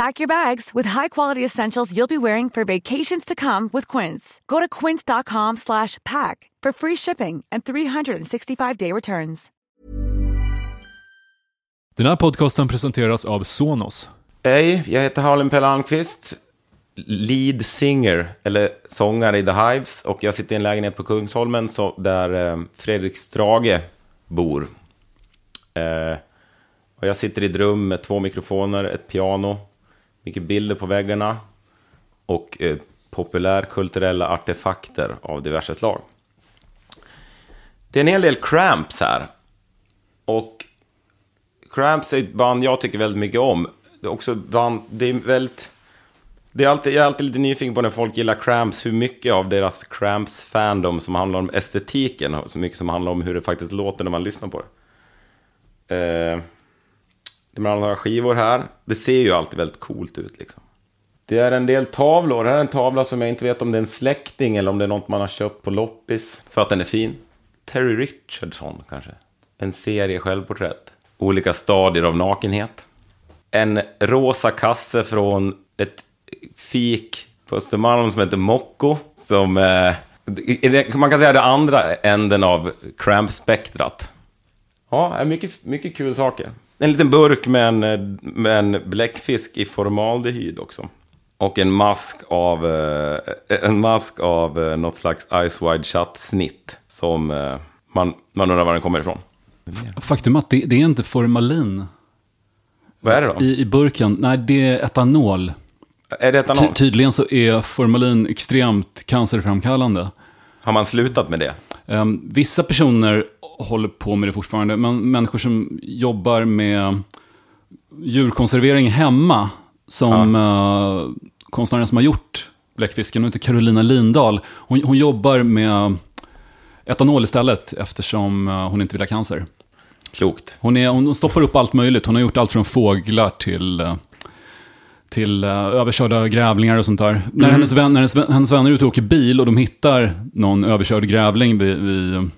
Pack your bags with high-quality essentials you'll be wearing for vacations to come with Quince. Go to quince.com slash pack for free shipping and 365-day returns. Den här podcasten presenteras av Sonos. Hej, jag heter Harlem Pelle Almqvist. Lead singer, eller sångare i The Hives. Och jag sitter i en lägenhet på Kungsholmen så, där eh, Fredrik Strage bor. Eh, och jag sitter i ett rum med två mikrofoner, ett piano, mycket bilder på väggarna och eh, populärkulturella artefakter av diverse slag. Det är en hel del cramps här. Och Cramps är ett band jag tycker väldigt mycket om. Det är också band, det är väldigt... Det är alltid, jag är alltid lite nyfiken på när folk gillar Cramps, hur mycket av deras Cramps-fandom som handlar om estetiken, och så mycket som handlar om hur det faktiskt låter när man lyssnar på det. Eh, med några skivor här. Det ser ju alltid väldigt coolt ut liksom. Det är en del tavlor. Här är en tavla som jag inte vet om det är en släkting eller om det är något man har köpt på loppis. För att den är fin. Terry Richardson kanske. En serie självporträtt. Olika stadier av nakenhet. En rosa kasse från ett fik på Östermalm som heter Mocco. Som eh, man kan säga det andra änden av Cramp-spektrat. Ja, mycket, mycket kul saker. En liten burk med en, med en bläckfisk i formaldehyd också. Och en mask av, eh, en mask av eh, något slags Ice Wide Shut-snitt. Som eh, man, man undrar var den kommer ifrån. Faktum att det, det är inte formalin Vad är det då? i, i burken. Nej, det är etanol. Är det etanol? Ty, tydligen så är formalin extremt cancerframkallande. Har man slutat med det? Um, vissa personer håller på med det fortfarande, men människor som jobbar med djurkonservering hemma, som ja. uh, konstnären som har gjort Bläckfisken, och inte Carolina Lindahl, hon, hon jobbar med etanol istället eftersom uh, hon inte vill ha cancer. Klokt. Hon, är, hon stoppar upp allt möjligt. Hon har gjort allt från fåglar till, uh, till överkörda grävlingar och sånt där. Mm. När, hennes, vän, när hennes, hennes vänner är ute och åker bil och de hittar någon överkörd grävling vid, vid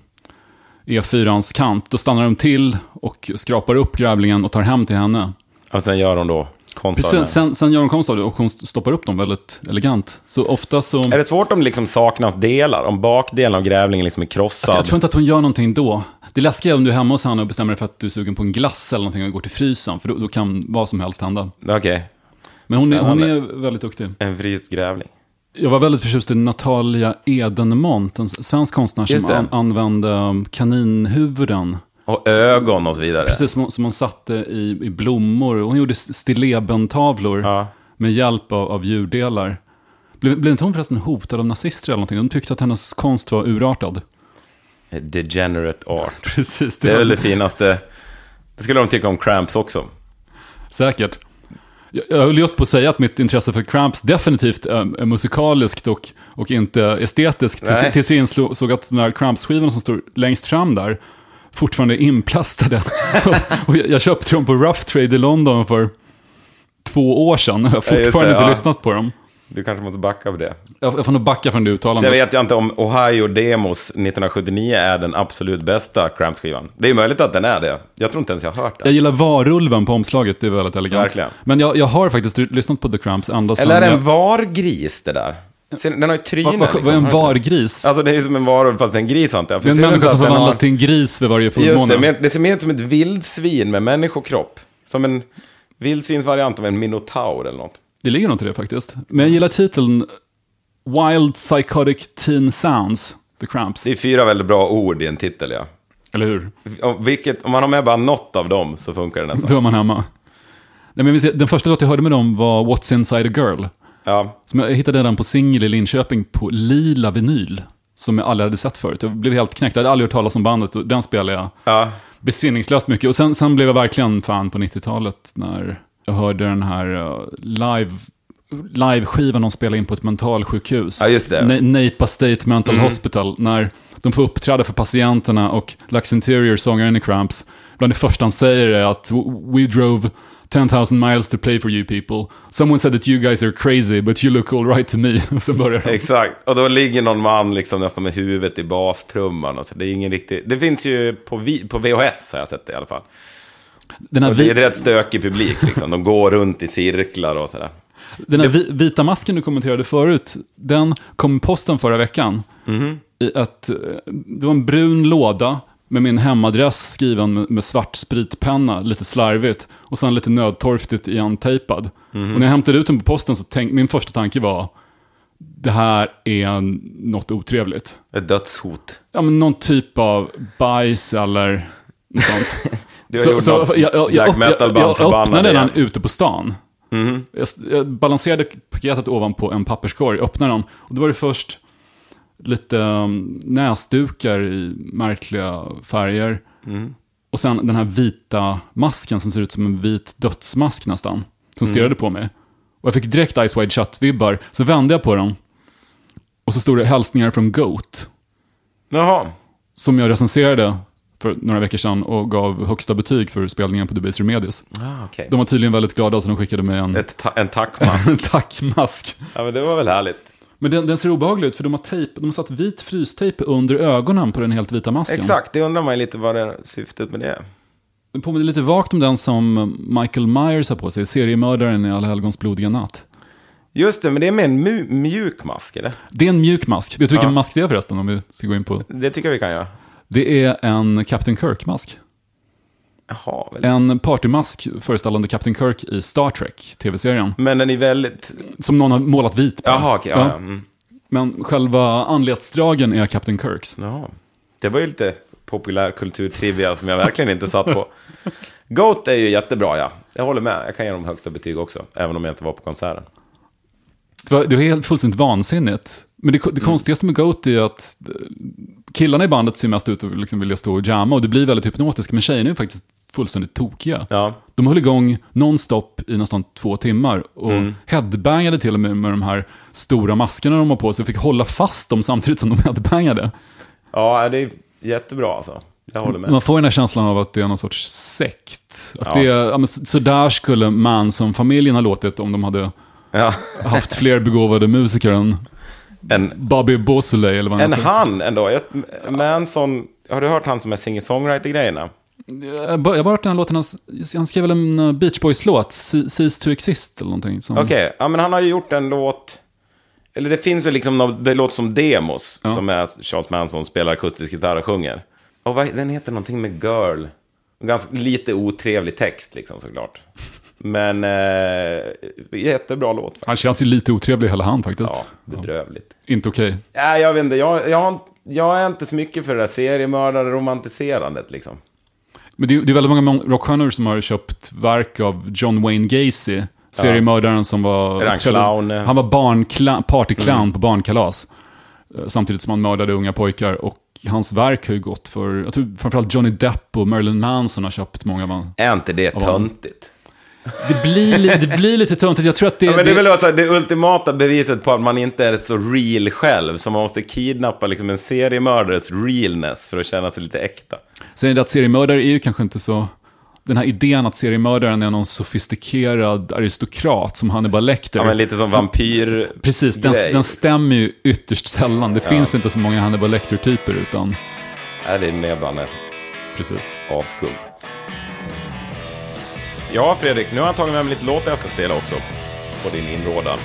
E4ans kant, då stannar de till och skrapar upp grävlingen och tar hem till henne. Och sen gör hon då konst Precis, sen, sen gör hon konst av det och hon stoppar upp dem väldigt elegant. Så ofta så... Är det svårt om det liksom saknas delar? Om bakdelen av grävlingen liksom är krossad? Jag tror inte att hon gör någonting då. Det läskiga är om du är hemma hos henne och bestämmer dig för att du är sugen på en glass eller någonting och går till frysen. För då, då kan vad som helst hända. Okej. Okay. Men hon är, hon är väldigt duktig. En fryst grävling. Jag var väldigt förtjust i Natalia Edenmont, en svensk konstnär som an, använde kaninhuvuden. Och ögon och så vidare. Precis, som, som hon satte i, i blommor. Hon gjorde stillebentavlor ja. med hjälp av, av djurdelar. Blev, blev inte hon förresten hotad av nazister eller någonting? De tyckte att hennes konst var urartad. Degenerate art. Precis. Det, det är väl det finaste. Det skulle de tycka om Cramps också. Säkert. Jag höll just på att säga att mitt intresse för Cramps definitivt är musikaliskt och, och inte estetiskt. Nej. Tills jag insåg att de här Cramps-skivorna som står längst fram där fortfarande är inplastade. och jag köpte dem på Rough Trade i London för två år sedan jag har fortfarande inte ja. lyssnat på dem. Du kanske måste backa på det. Jag, jag får nog backa från det Sen uttalandet. vet jag inte om Ohio Demos 1979 är den absolut bästa Cramps-skivan. Det är möjligt att den är det. Jag tror inte ens jag har hört Jag den. gillar varulven på omslaget, det är väldigt elegant. Verkligen. Men jag, jag har faktiskt lyssnat på The Cramps ända sedan... Eller är det en jag- vargris det där? Sen- Den har ju tryne Vad, liksom. är en vargris? Alltså det är ju som en varulv fast en gris antar jag. det är en människa som förvandlas har- till en gris vid varje fullmåne. det, det ser mer ut som ett vildsvin med människokropp. Som en vildsvinsvariant av en minotaur eller något. Det ligger något i det faktiskt. Men jag gillar titeln Wild Psychotic Teen Sounds, The Cramps. Det är fyra väldigt bra ord i en titel ja. Eller hur? Om, vilket, om man har med bara något av dem så funkar det nästan. Då är man hemma. Nej, men den första låt jag hörde med dem var What's Inside a Girl. Ja, Som jag hittade den på singel i Linköping på lila vinyl. Som jag aldrig hade sett förut. Jag blev helt knäckt. Jag hade aldrig hört talas om bandet och den spelade jag ja. besinningslöst mycket. Och sen, sen blev jag verkligen fan på 90-talet när jag hörde den här uh, live live-skivan de spelade in på ett mentalsjukhus. Ja, just det. Mm. Na- Napa State Mental Hospital. När de får uppträda för patienterna och Lux Interior, sångaren i Cramps, bland det första han säger är att We drove 10,000 miles to play for you people. Someone said that you guys are crazy, but you look all right to me. Och så börjar de. Exakt, och då ligger någon man liksom nästan med huvudet i bastrumman. Alltså, det är ingen riktig... Det finns ju på, vi... på VHS har jag sett det i alla fall. Den här, det är rätt stökig publik liksom. De går runt i cirklar och sådär. den här vi, vita masken du kommenterade förut, den kom i posten förra veckan. Mhm. I ett, eh, det var en brun låda med min hemadress skriven med, med svart spritpenna, lite slarvigt. Och sen lite nödtorftigt igentejpad. Mhm. Och när jag hämtade ut den på posten så tänk, min första tanke var, det här är något otrevligt. Ett dödshot. Ja, men någon typ av bajs eller sånt. Du har gjort något jag, jag, jag, black jag, metal-band jag förbannade öppnade den ute på stan. Jag, jag balanserade paketet ovanpå en papperskorg, öppnade den. Och då var det först lite um, näsdukar i märkliga färger. Och sen den här vita masken som ser ut som en vit dödsmask nästan. Som stirrade på mig. Och jag fick direkt Ice Wide Shut-vibbar. Så vände jag på den. Och så stod det hälsningar från Goat. Jaha. Som jag recenserade för några veckor sedan och gav högsta betyg för spelningen på Debaser Remedies. Ah, okej. De var tydligen väldigt glada så de skickade mig en, ta- en tackmask. en tackmask. ja, men det var väl härligt. Men den, den ser obehaglig ut för de har, tejp, de har satt vit frystejp under ögonen på den helt vita masken. Exakt, det undrar man ju lite vad det är syftet med det. Det påminner lite vagt om den som Michael Myers har på sig, seriemördaren i Alla helgons blodiga natt. Just det, men det är med en mjuk mask, eller? Det är en mjuk mask. Vet du vilken Ja. mask det är förresten om vi ska gå in på? Det tycker jag vi kan göra. Det är en Captain Kirk-mask. Jaha. En partymask föreställande Captain Kirk i Star Trek, tv-serien. Men den är väldigt... Som någon har målat vit på. Jaha, okej. ja, ja. Mm. Men själva anletsdragen är Captain Kirks. Jaha. Det var ju lite populärkulturtrivia som jag verkligen inte satt på. Goat är ju jättebra, ja. Jag håller med. Jag kan ge dem högsta betyg också, även om jag inte var på konserten. Det var, det var helt fullständigt vansinnigt. Men det, det konstigaste med Goat är att killarna i bandet ser mest ut att liksom vilja stå och jamma och det blir väldigt hypnotiskt. Men tjejerna är faktiskt fullständigt tokiga. Ja. De höll igång nonstop i nästan två timmar och headbangade till och med med de här stora maskerna de har på sig och fick hålla fast dem samtidigt som de headbangade. Ja, det är jättebra alltså. Jag håller med. Man får den här känslan av att det är någon sorts sekt. Att Ja. det är, ja, så där skulle Manson-familjen ha låtit om de hade Ja. haft fler begåvade musiker än En, Bobby Beausoleil eller vad han en heter. han ändå. Jag, Manson, har du hört han som är singer-songwriter-grejerna? Jag har bara jag har bara hört den här låten, han, han skrev väl en uh, Beach Boys-låt, Ce- Cease to Exist eller någonting. Som, Okej, ja men han har ju gjort en låt. Eller det finns väl liksom, nå- det låter som demos. Ja. Som är Charles Manson spelar akustisk gitarr och sjunger. Och vad, den heter någonting med Girl. Ganska lite otrevlig text liksom såklart. Men eh, jättebra låt. Han känns ju lite otrevlig hela han faktiskt. Ja, bedrövligt. Inte okej. Ja, jag vet inte, jag, jag, jag är inte så mycket för det där seriemördare-romantiserandet liksom. Men det är, det är väldigt många rockstjärnor som har köpt verk av John Wayne Gacy. Seriemördaren som var... Han clown? Mm. Han var barnkla- partyclown på barnkalas. Eh, Samtidigt som han mördade unga pojkar. Och hans verk har ju gått för... Jag tror framförallt Johnny Depp och Marilyn Manson har köpt många av hans. Är inte det töntigt? Det blir, li- det blir lite töntigt. Jag tror att det, Ja, men det är väl alltså det ultimata beviset på att man inte är så real själv. Så man måste kidnappa liksom en seriemördares realness för att känna sig lite äkta. Sen är det att seriemördare är ju kanske inte så den här idén att seriemördaren är någon sofistikerad aristokrat som Hannibal Lecter. Ja, men lite som vampyr Precis, den, den stämmer ju ytterst sällan. Det finns inte så många Hannibal Lecter-typer, utan Nej, det är mer bara precis. avskum. Ja, Fredrik, nu har jag tagit med mig lite låtar jag ska spela också. På din inrådan.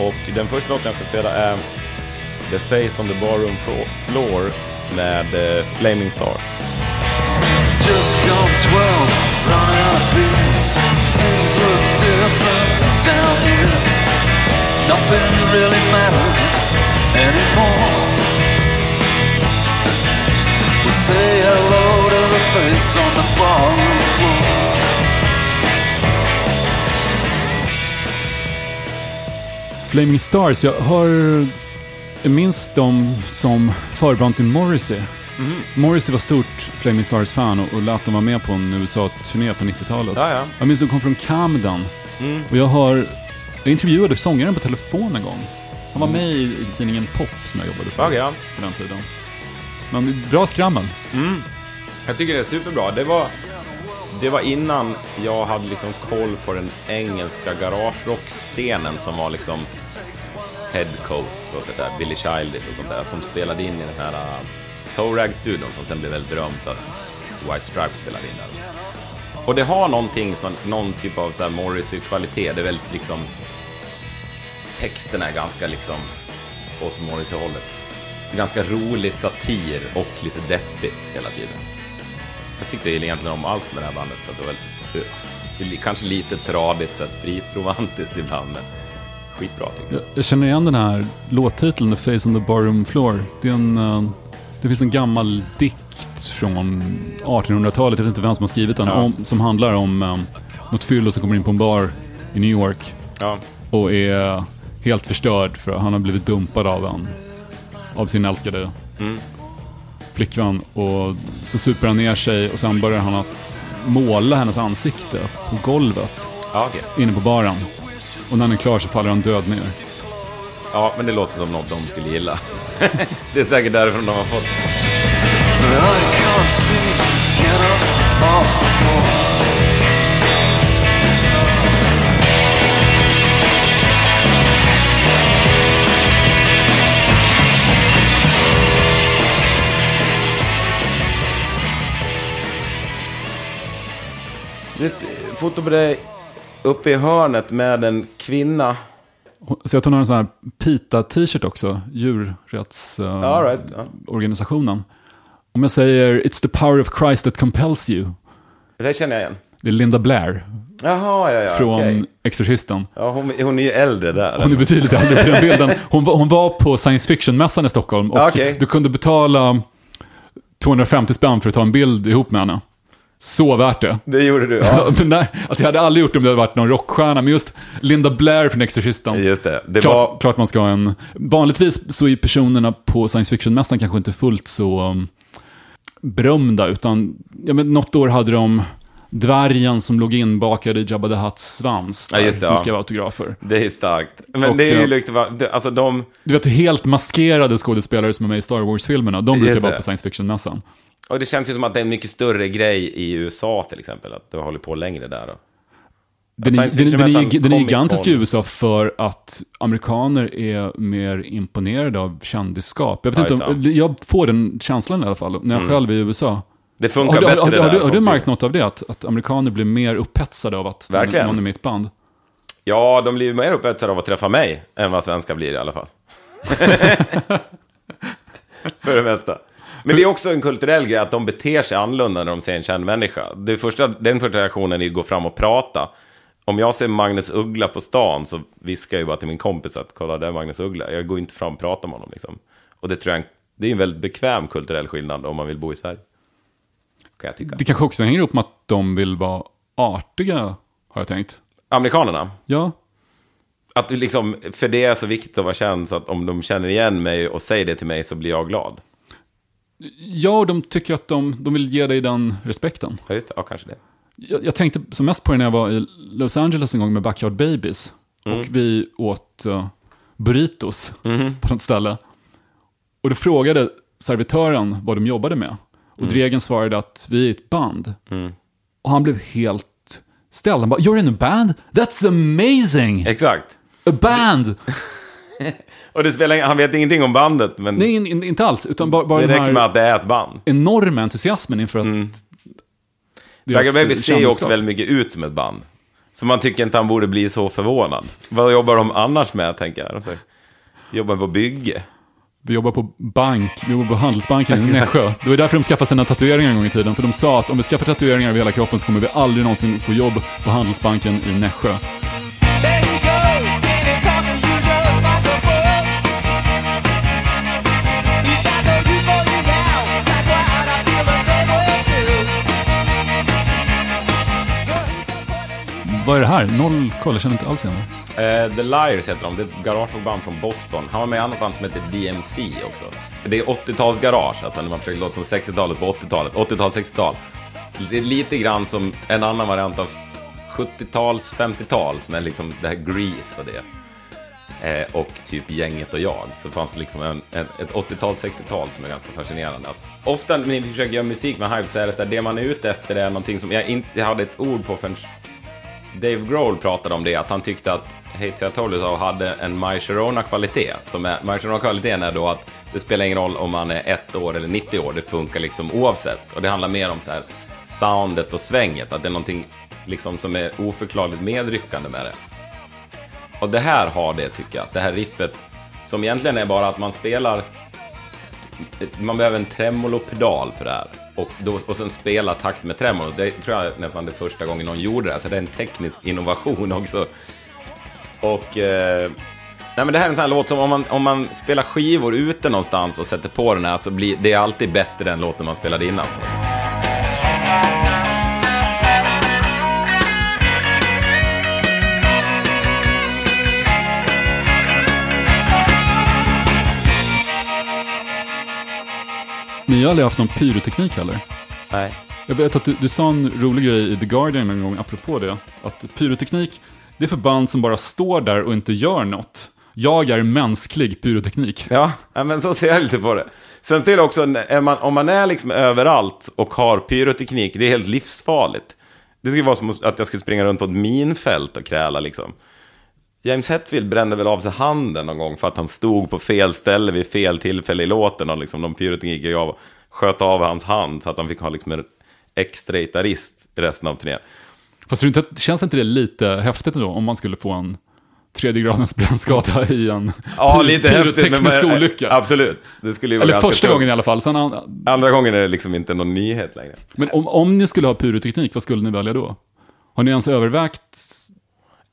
Och den första låten jag ska spela är The Face on the Barroom Floor med eh, Flaming Stars. It's just gone 12, running out of. Things look different down here. Nothing really matters anymore. We say hello to the face on the barroom floor. Flaming Stars, jag har... Jag minns dem som förband till Morrissey. Morrissey var stort Flaming Stars-fan och, och lät dem vara med på en USA-turné på 90-talet. Ja, ja. Jag minns de kom från Camden. Och jag har... Jag intervjuade sångaren på telefon en gång. Han var med i, i tidningen Pop som jag jobbade för Ja, ja. på den tiden. Men bra skrammel. Jag tycker det är superbra. Det var, det var innan jag hade liksom koll på den engelska garagerockscenen som var liksom Headcoats och sådär, Billy Childish och sånt där, som spelade in i den här äh, uh, Torag-studion som sen blev väldigt berömd för att White Stripes spelade in där. Och det har någonting, som, någon typ av så här Morrissey-kvalitet. Det är väldigt liksom... Texterna är ganska liksom åt Morrissey-hållet. Ganska rolig satir och lite deppigt hela tiden. Jag tyckte egentligen om allt med det här bandet. Att det var väldigt, kanske lite tradigt, så här spritromantiskt ibland, men skitbra tycker jag. Jag, känner igen den här låttiteln, The Face on the Barroom Floor. Det, är en, eh, det finns en gammal dikt från 1800-talet, jag vet inte vem som har skrivit den, Ja. om, som handlar om um, något fyllo som kommer in på en bar i New York Ja, och är helt förstörd för att han har blivit dumpad av en, av sin älskade Mm. Flickvän. Och så super han ner sig och sen börjar han att måla hennes ansikte på golvet ja okej. inne på baren. Och när han är klar så faller han död ner. Ja, men det låter som något de skulle gilla. det är säkert därifrån de har fått Det är ett foto på dig uppe i hörnet med en kvinna. Så jag tar en sån här PITA-t-shirt också, djurrättsorganisationen. Right. Om jag säger It's the power of Christ that compels you. Det känner jag igen. Det är Linda Blair Jaha, ja, ja. från okej. Exorcisten. Ja, hon, hon är ju äldre där. Hon är betydligt äldre på den bilden. Hon var, hon var på science fiction-mässan i Stockholm och okej. du kunde betala 250 spänn för att ta en bild ihop med henne. Så värt det. Det gjorde du, ja. Men där, alltså jag hade aldrig gjort det om det hade varit någon rockstjärna, men just Linda Blair från Exorcisten. Just det. Det klart, var... klart man ska ha en... Vanligtvis så är personerna på science fiction-mässan kanske inte fullt så um, berömda, utan ja, men något år hade de dvärgen som låg inbakad i Jabba the Hutts svans, Ja, där, just det, som ja. skrev autografer. Det är starkt. Men Och, det är ja. ju liksom, alltså de... Du vet, helt maskerade skådespelare som är med i Star Wars-filmerna, de brukar vara på science fiction-mässan. Och det känns ju som att det är en mycket större grej i USA till exempel, att det håller på längre där. Då. Den är, Science den, den, är, den är gigantisk i. USA för att amerikaner är mer imponerade av kändisskap. Jag, vet Ja, inte om, jag får den känslan i alla fall, när jag själv är i USA. Det funkar Har, bättre har, det har, där. du, har du märkt något av det? Att, att amerikaner blir mer upphetsade av att Verkligen. någon är ett band? Ja, de blir mer upphetsade av att träffa mig än vad svenskar blir i alla fall. För det mesta. Men det är också en kulturell grej att de beter sig annorlunda när de ser en känd människa. Det första, den första reaktionen är att gå fram och prata. Om jag ser Magnus Uggla på stan så viskar jag ju bara till min kompis att kolla, det är Magnus Uggla. Jag går inte fram och pratar med honom liksom. Och det tror jag det är en väldigt bekväm kulturell skillnad om man vill bo i Sverige. Kan jag tycka. Det kanske också hänger ihop med att de vill vara artiga, har jag tänkt. Amerikanerna, Ja, Att liksom, för det är så viktigt att vara känd så att om de känner igen mig och säger det till mig så blir jag glad. Ja de tycker att de, de vill ge dig den respekten. Ja, just det. Ja, kanske det. Jag, jag tänkte som mest på det när jag var i Los Angeles en gång med Backyard Babies. Mm. Och vi åt uh, burritos Mm-hmm. på något ställe. Och då frågade servitören vad de jobbade med. Och Mm. Dregen svarade att vi är ett band. Och han blev helt ställd. Han bara, you're in a band? That's amazing! Exakt. A band! Och det spelar, han vet ingenting om bandet, men Nej, in, in, inte alls. Utan bara, bara det räcker med att det är ett band. enorma entusiasmen inför att... deras Ragga Baby ser ju också väldigt mycket ut som ett band. Så man tycker inte han borde bli så förvånad. Vad jobbar de annars med, tänker jag. De jobbar på bygge. Vi jobbar på bank, vi jobbar på Handelsbanken i Nässjö. Det var därför de skaffade sina tatueringar en gång i tiden. För de sa att om vi skaffar tatueringar över hela kroppen så kommer vi aldrig någonsin få jobb på Handelsbanken i Nässjö. Vad är det här? Noll koll, jag känner inte alls igen det. Eh, The Liars heter de, det är ett garageband från Boston. Han var med i ett annat band som heter DMC också. Det är 80-talsgarage, alltså när man försöker låta som 60-talet på 80-talet. 80-tal, 60-tal. Det är lite grann som en annan variant av 70-tals, 50-tal, som är liksom det här Grease och det. Eh, och typ Gänget och jag. Så fanns det liksom en, en, ett 80-tal, 60-tal som är ganska fascinerande. Att ofta när vi försöker göra musik med Hive så är det så här, det man är ute efter är någonting som jag inte hade ett ord på förrän Dave Grohl pratade om det, att han tyckte att Hate to I told you hade en My Sharona-kvalitet. Som är, My Sharona-kvaliteten är då att det spelar ingen roll om man är ett år eller 90 år, det funkar liksom oavsett. Och det handlar mer om så här soundet och svänget, att det är någonting liksom som är oförklarligt medryckande med det. Och det här har det tycker jag, det här riffet som egentligen är bara att man spelar man behöver en tremolopedal för det här. Och, då, och sen spela takt med tremolo. Det tror jag nästan det är första gången någon gjorde det. Så det är en teknisk innovation också. Och... Eh, nej men det här är en sån här låt som om man, om man spelar skivor ute någonstans och sätter på den här så blir det är alltid bättre än låten man spelade innan. Ni har aldrig haft någon pyroteknik heller? Nej. Jag vet att du, du sa en rolig grej i The Guardian en gång, apropå det. Att pyroteknik, det är för band som bara står där och inte gör något. Jag är mänsklig pyroteknik. Ja, ja, men så ser jag lite på det. Sen till också, är man, om man är liksom överallt och har pyroteknik, det är helt livsfarligt. Det skulle vara som att jag skulle springa runt på ett minfält och kräla liksom. James Hetfield brände väl av sig handen någon gång för att han stod på fel ställe vid fel tillfälle i låten och liksom de pyrotekniker jag sköt av hans hand så att han fick ha liksom en extra gitarrist resten av turnén. Fast inte, känns inte det lite häftigt ändå om man skulle få en tredje gradens brännskada i en Ja, lite häftigt. pyroteknisk men- olycka? Absolut. Det skulle ju vara Eller första gången i alla fall. Sen, an- Andra gången är det liksom inte någon nyhet längre. men om, om ni skulle ha pyroteknik, vad skulle ni välja då? Har ni ens övervägt?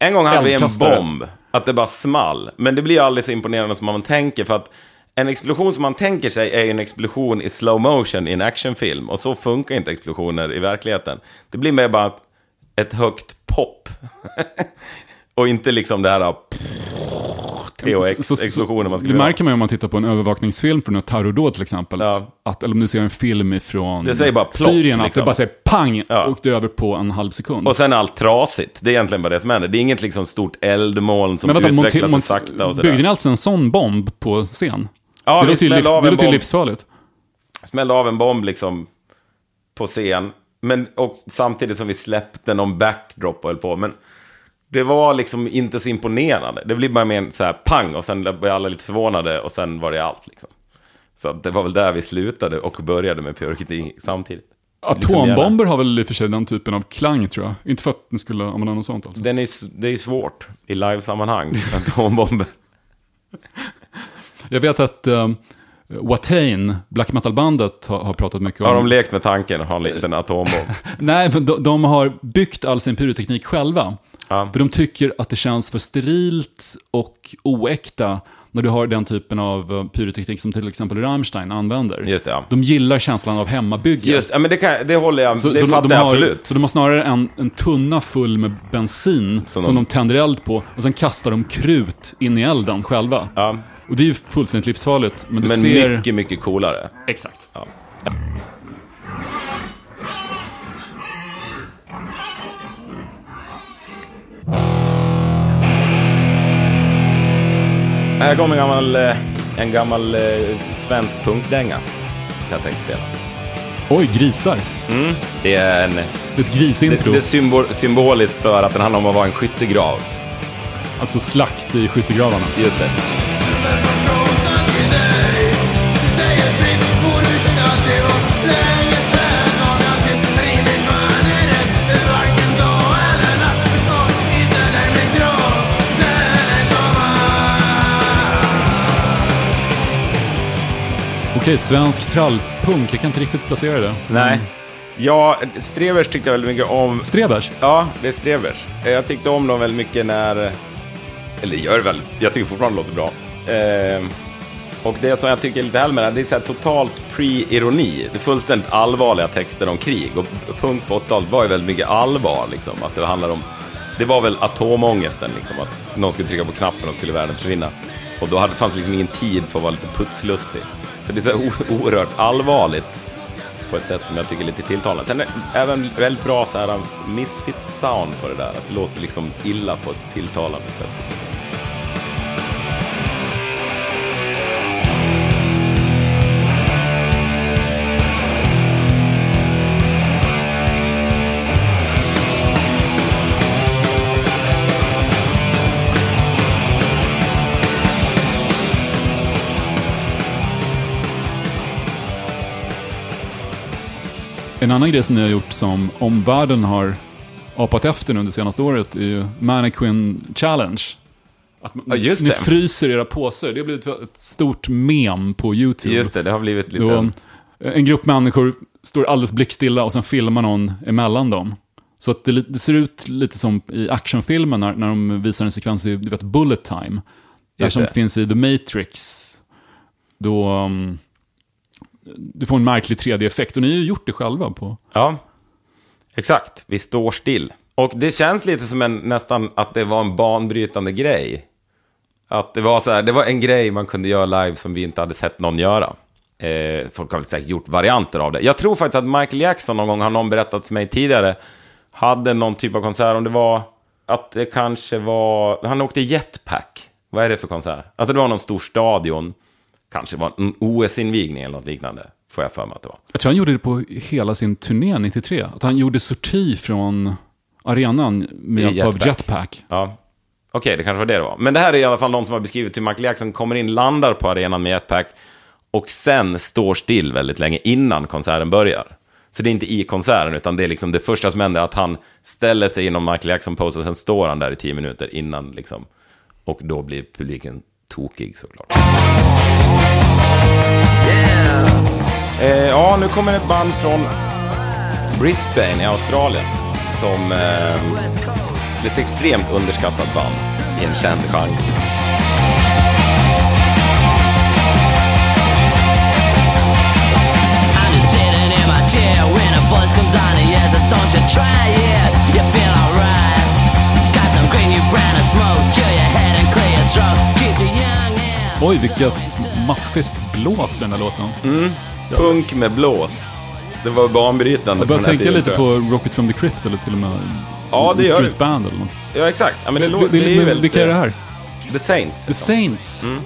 En gång hade vi en bomb, att det bara small. Men det blir ju aldrig så imponerande som man tänker, för att en explosion som man tänker sig är ju en explosion i slow motion i en actionfilm. Och så funkar inte explosioner i verkligheten. Det blir mer bara ett högt pop. och inte liksom det här THX-explosioner man det skulle vilja ha. märker man ju om man tittar på en övervakningsfilm från ett terrordåd till exempel. Ja. Att, eller om du ser en film ifrån Det säger bara plopp, Syrien, att liksom. det bara säger pang Ja. och det är över på en halv sekund. Och sen allt trasigt. Det är egentligen bara det som händer. Det är inget liksom stort eldmoln som Men vänta, sig mont- sakta och sådär. byggde ni alltså en sån bomb på scen? Ja, det låter ju, livs, av det livsfarligt. smällde av en bomb liksom på scen. Men, och samtidigt som vi släppte någon backdrop och höll på. Men det var liksom inte så imponerande. Det blev bara mer så här pang och sen blev alla lite förvånade och sen var det allt liksom. Så det var väl där vi slutade och började med pyroteknik samtidigt. Atombomber har väl i och för sig den typen av klang tror jag. Inte för att ni skulle använda något sånt alltså. Den är, det är svårt i livesammanhang, atombomber. Jag vet att um, Watain, black metal-bandet, har, har pratat mycket om... Har de lekt med tanken att ha en liten atombomb? Nej, men de, de har byggt all sin pyroteknik själva. Ja. För de tycker att det känns för sterilt och oäkta när du har den typen av eh, pyroteknik som till exempel Rammstein använder. Just det, ja. De gillar känslan av hemmabygge. Just, ja men det, kan, det håller jag, Så, det så fattar de jag har, absolut. Så de har snarare en, en tunna full med bensin som, Som de... de- tänder eld på och sen kastar de krut in i elden själva. Ja. Och det är ju fullständigt livsfarligt. Men det Men ser... mycket, mycket coolare. Exakt. Ja. Här kommer en gammal, eh, en gammal eh, svensk punkdänga. som Jag tänkte spela. Oj, grisar. Det är, en, Det är ett det, grisintro. det är symbol, symboliskt för att den handlar om att vara en skyttegrav. Alltså slakt i skyttegravarna. Just det. Okej, svensk trallpunk. Jag kan inte riktigt placera det. Nej. Ja, Strevers tyckte jag väldigt mycket om. Strebers? Ja, det är Strevers. Jag tyckte om dem väldigt mycket när... Eller gör det väl. Jag tycker fortfarande det låter bra. Eh, och det som jag tycker är lite med det det är så här totalt pre-ironi. Det är fullständigt allvarliga texter om krig. Och punk på 80-talet var ju väldigt mycket allvar. Liksom, att det handlar om... Det var väl atomångesten, liksom, att någon skulle trycka på knappen och skulle världen försvinna. Och då hade, fanns det liksom ingen tid för att vara lite putslustig. Så det är så oerhört allvarligt på ett sätt som jag tycker är lite tilltalande. Sen är det även väldigt bra så här misfit-sound på det där. Att det låter liksom illa på ett tilltalande sätt. En annan grej som ni har gjort som omvärlden har apat efter nu under senaste året är ju Mannequin Challenge. Att man- Ja, ni det. fryser era påsar. Det har blivit ett stort mem på YouTube. Just det, det har blivit lite... Då en grupp människor står alldeles blickstilla och sen filmar någon emellan dem. Så att det, det ser ut lite som i actionfilmer när, när de visar en sekvens i du vet, Bullet Time. Där Just som det. finns i The Matrix. Då um, du får en märklig 3D-effekt. Och ni har ju gjort det själva på... Ja, exakt. Vi står still. Och det känns lite som en, nästan att det var en banbrytande grej. Att det var så här, det var en grej man kunde göra live som vi inte hade sett någon göra. Eh, folk har väl säkert gjort varianter av det. Jag tror faktiskt att Michael Jackson någon gång, har någon berättat för mig tidigare, hade någon typ av konsert, om det var att det kanske var, han åkte jetpack. Vad är det för konsert? Alltså det var någon stor stadion, kanske var en OS-invigning eller något liknande, får jag för mig att det var. Jag tror han gjorde det på hela sin turné 93. Att han gjorde sorti från arenan med hjälp av jetpack. jetpack. Ja. Okej, det kanske var det det var. Men det här är i alla fall någon som har beskrivit hur Michael Jackson kommer in, landar på arenan med jetpack och sen står still väldigt länge innan konserten börjar. Så det är inte i konserten, utan det är liksom det första som händer, att han ställer sig inom Michael Jackson-pose och sen står han där i tio minuter innan liksom. Och då blir publiken tokig såklart. Eh, ja, nu kommer ett band från Brisbane i Australien. Som eh, ett extremt underskattat band i en känd genre. Buzz comes on and yes, don't you try it, you feel alright. Got some green new brand of smokes, chill your head and clear your throat. Oj, vilket maffigt blås i den här låten. Punk med blås. Det var banbrytande. Jag börjar tänka tiden, lite på Rocket from the Crypt eller till och med Ja, det gör Street det. Band eller något. Ja, exakt. Ja, men det, Det- det är väldigt... Vilka är det här? The Saints. The Saints. Mm.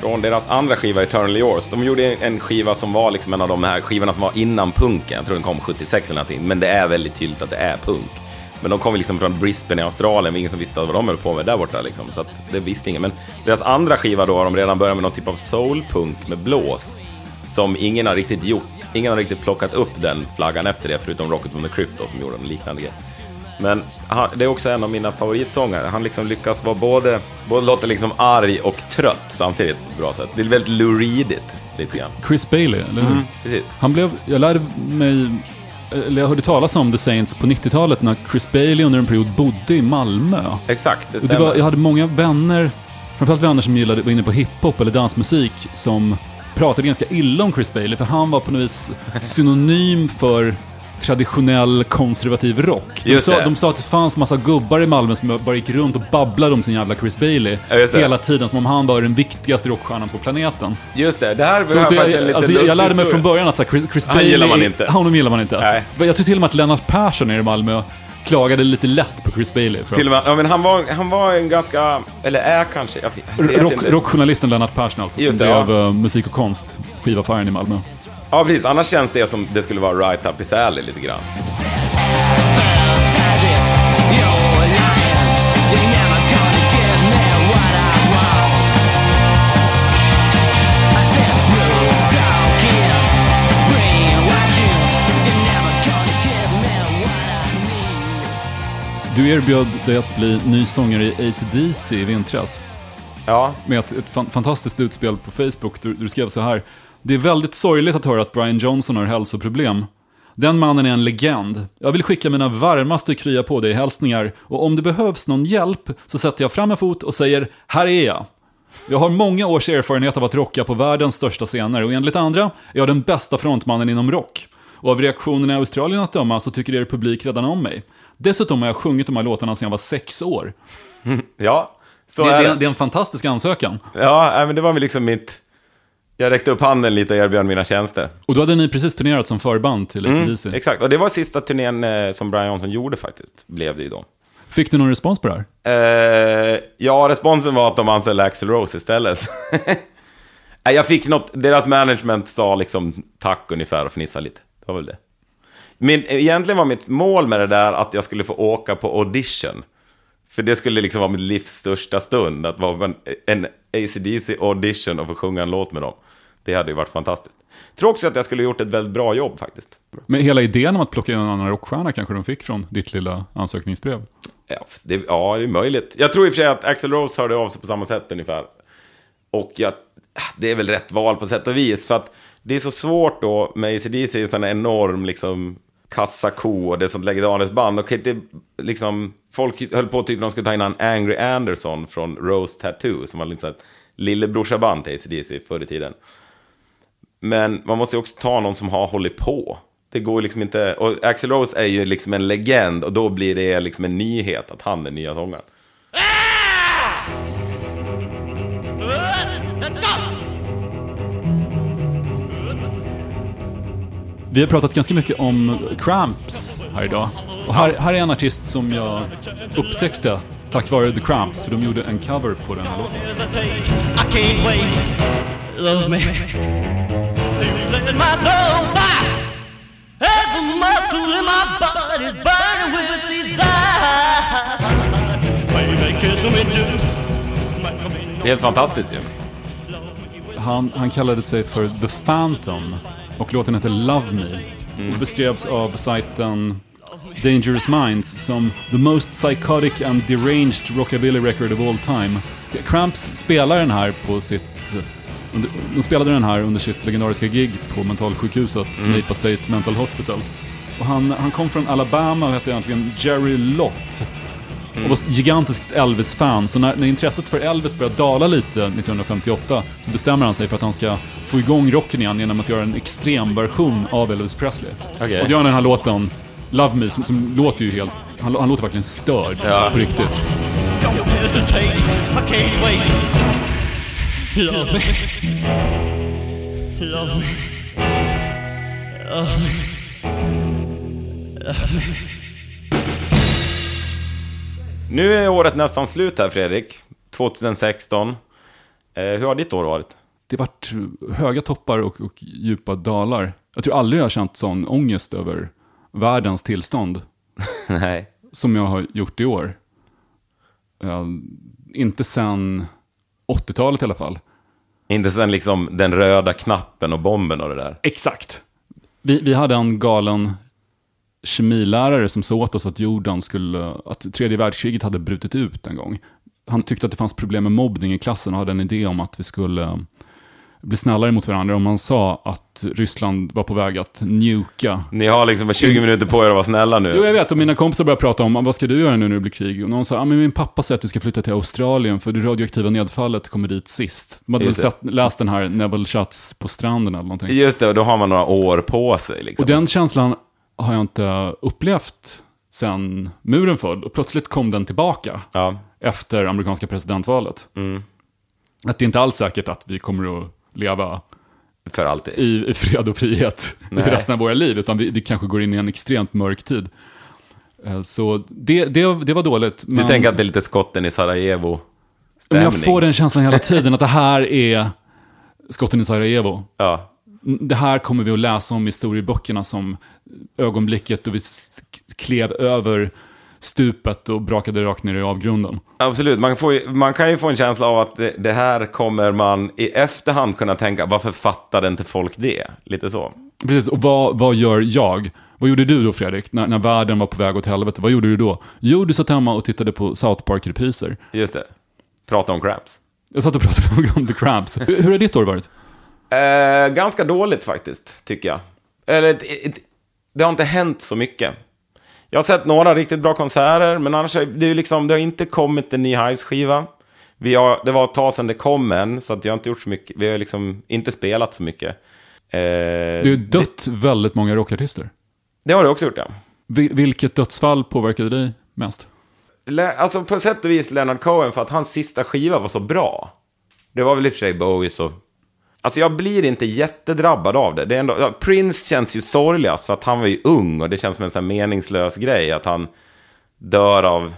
Från deras andra skiva, Eternally Yours. De gjorde en- en skiva som var liksom en av de här skivorna som var innan punken. Jag tror den kom 76 eller någonting. Men det är väldigt tydligt att det är punk. Men de kom liksom från Brisbane i Australien. Det var ingen som visste vad de höll på med där borta. Liksom. Så det visste ingen. Men deras andra skiva då har de redan börjat med någon typ av soulpunk med blås. Som ingen har riktigt gjort. Ingen har riktigt plockat upp den flaggan efter det, förutom Rocket from the Crypt då, som gjorde en liknande grej. Men han, det är också en av mina favoritsångare. Han liksom lyckas vara både, både låter liksom arg och trött samtidigt på ett bra sätt. Det är väldigt Lou Reedigt, lite grann. Chris Bailey, eller hur? Precis. Han blev, jag lärde mig, eller jag hörde talas om The Saints på 90-talet när Chris Bailey under en period bodde i Malmö. Exakt, det Och det stämmer. var, jag hade många vänner, framförallt vänner som gillade, var inne på hiphop eller dansmusik, som pratade ganska illa om Chris Bailey, för han var på något vis synonym för traditionell konservativ rock. De sa, de sa att det fanns massa gubbar i Malmö som bara gick runt och babblade om sin jävla Chris Bailey Ja, hela tiden, som om han var den viktigaste rockstjärnan på planeten. Just det, det här Så, så en jag, liten alltså, jag, jag lärde mig från början att så här, Chris, Chris Han Bailey... gillar man inte. Honom gillar man inte. Nej. Jag tror till och med att Lennart Persson nere i Malmö klagade lite lätt på Chris Bailey. Till och med, ja, men han, var, han var en ganska, eller är kanske, jag vet Rock, inte. rockjournalisten Lennart Persson alltså, Just som det, drev eh, musik och konst, skivaffären i Malmö. Ja, precis. Annars känns det som det skulle vara right up his alley lite grann. I. I I. Du erbjöd dig att bli ny sångare i AC/DC i vintras. Ja, Med ett, ett fan, fantastiskt utspel på Facebook. Du, du skrev så här. Det är väldigt sorgligt att höra att Brian Johnson har hälsoproblem. Den mannen är en legend. Jag vill skicka mina varmaste krya på dig hälsningar och om det behövs någon hjälp så sätter jag fram en fot och säger här är jag. Jag har många års erfarenhet av att rocka på världens största scener och enligt andra är jag den bästa frontmannen inom rock. Och av reaktionerna i Australien att döma så tycker er publik redan om mig. Dessutom har jag sjungit de här låtarna sedan jag var sex år. ja. Så Det, är det, det. är en fantastisk ansökan. Ja, men det var väl liksom mitt... Jag räckte upp handen lite och erbjöd mina tjänster. Och då hade ni precis turnerat som förband till Mm, AC/DC. exakt, och det var sista turnén eh, som Brian Johnson gjorde faktiskt, blev det ju då. Fick du någon respons på det här? Eh, ja, responsen var att de anställde Axl Rose istället. Jag fick något, deras management sa liksom tack ungefär och fnissade lite. Det var väl det. Men egentligen var mitt mål med det där att jag skulle få åka på audition. För det skulle liksom vara mitt livs största stund, att vara en, en AC/DC audition och få sjunga en låt med dem. Det hade ju varit fantastiskt. Tror också att jag skulle gjort ett väldigt bra jobb faktiskt. Men hela idén om att plocka in en annan rockstjärna kanske de fick från ditt lilla ansökningsbrev? Ja, det, ja, det är möjligt. Jag tror i och för sig att Axl Rose hörde av sig på samma sätt ungefär. Och jag, det är väl rätt val på sätt och vis. För att det är så svårt då med ACDC, en sån enorm liksom kassako och det är sånt legendariskt band. Och det, liksom, folk höll på att tycka att de skulle ta in en Angry Anderson från Rose Tattoo, som var liksom ett lillebrorsaband till ACDC förr i tiden. Men man måste ju också ta någon som har hållit på. Det går ju liksom inte, och Axl Rose är ju liksom en legend och då blir det liksom en nyhet att han är nya sångaren. Vi har pratat ganska mycket om Cramps här idag. Och här, här är en artist som jag upptäckte tack vare The Cramps, för de gjorde en cover på den här låten. me know. Helt fantastiskt ju. Han, han kallade sig för The Phantom och låten heter Love Me. Och beskrevs av sajten Dangerous Minds som the most psychotic and deranged rockabilly record of all time. Cramps spelar den här på sitt... De spelade den här under sitt legendariska gig på mentalsjukhuset, Napa State Mental Hospital. Och han, han kom från Alabama och hette egentligen Jerry Lott. Och var gigantiskt Elvis-fan, så när, när intresset för Elvis började dala lite 1958 så bestämmer han sig för att han ska få igång rocken igen genom att göra en extrem version av Elvis Presley. Okej. Och då gör han den här låten, Love Me, som, som låter ju helt... Han, han låter verkligen störd Ja. på riktigt. Don't hesitate. I can't wait. Love me. Love me. Love me. Nu är året nästan slut här Fredrik. 2016. Eh, hur har ditt år varit? Det har varit höga toppar och, och djupa dalar. Jag tror aldrig jag har känt sån ångest över världens tillstånd Nej. som jag har gjort i år. Eh, inte sen 80-talet i alla fall. Inte sen liksom den röda knappen och bomben och det där. Exakt. Vi, vi hade en galen kemilärare som sa åt oss att jorden skulle, att tredje världskriget hade brutit ut en gång. Han tyckte att det fanns problem med mobbning i klassen och hade en idé om att vi skulle bli snällare mot varandra. Om man sa att Ryssland var på väg att njuka. Ni har liksom bara 20 minuter på er att vara snälla nu. Jo, jag vet. Och mina kompisar började prata om vad ska du göra nu när det blir krig? Och någon sa, ah, men min pappa säger att vi ska flytta till Australien för det radioaktiva nedfallet kommer dit sist. De hade väl sett, läst den här Neville Schatz på stranden eller någonting. Just det, och då har man några år på sig. Liksom. Och den känslan har jag inte upplevt sen muren föll. Och plötsligt kom den tillbaka Ja. efter amerikanska presidentvalet. Att det är inte alls säkert att vi kommer att leva För alltid. i, i fred och frihet i Nej. resten av våra liv, utan vi, vi kanske går in i en extremt mörk tid. Eh, Så det, det, det var dåligt. Du tänker att det är lite skotten i Sarajevo men stämning? jag får den känslan hela tiden, att det här är skotten i Sarajevo. Ja. Det här kommer vi att läsa om i historieböckerna som ögonblicket då vi klev över stupet och brakade rakt ner i avgrunden. Absolut, man, ju, man kan ju få en känsla av att det, det här kommer man i efterhand kunna tänka, varför fattade inte folk det? Lite så. Precis, och vad, vad gör jag? Vad gjorde du då Fredrik, när, när världen var på väg åt helvete? Vad gjorde du då? Jo, du satt hemma och tittade på South Park-repriser. Just det. Prata om cramps. Jag satt och pratade om The Cramps. Hur, hur har ditt år varit? Eh, ganska dåligt faktiskt, tycker jag. Eller, ett, ett, det har inte hänt så mycket. Jag har sett några riktigt bra konserter, men annars är det, liksom, det har inte kommit en ny Hives-skiva. Vi har, det var ett tag sedan det kom en, så att jag har inte gjort så mycket. Vi har liksom inte spelat så mycket. Eh, Det har dött väldigt många rockartister. det har det också gjort, ja. Vil, vilket dödsfall påverkade dig mest? Le- Alltså på sätt och vis Leonard Cohen för att hans sista skiva var så bra. Det var väl i och för sig Bowie så. Alltså jag blir inte jättedrabbad av det. det är ändå, ja, Prince känns ju sorgligast för att han var ju ung och det känns som en sån här meningslös grej att han dör av...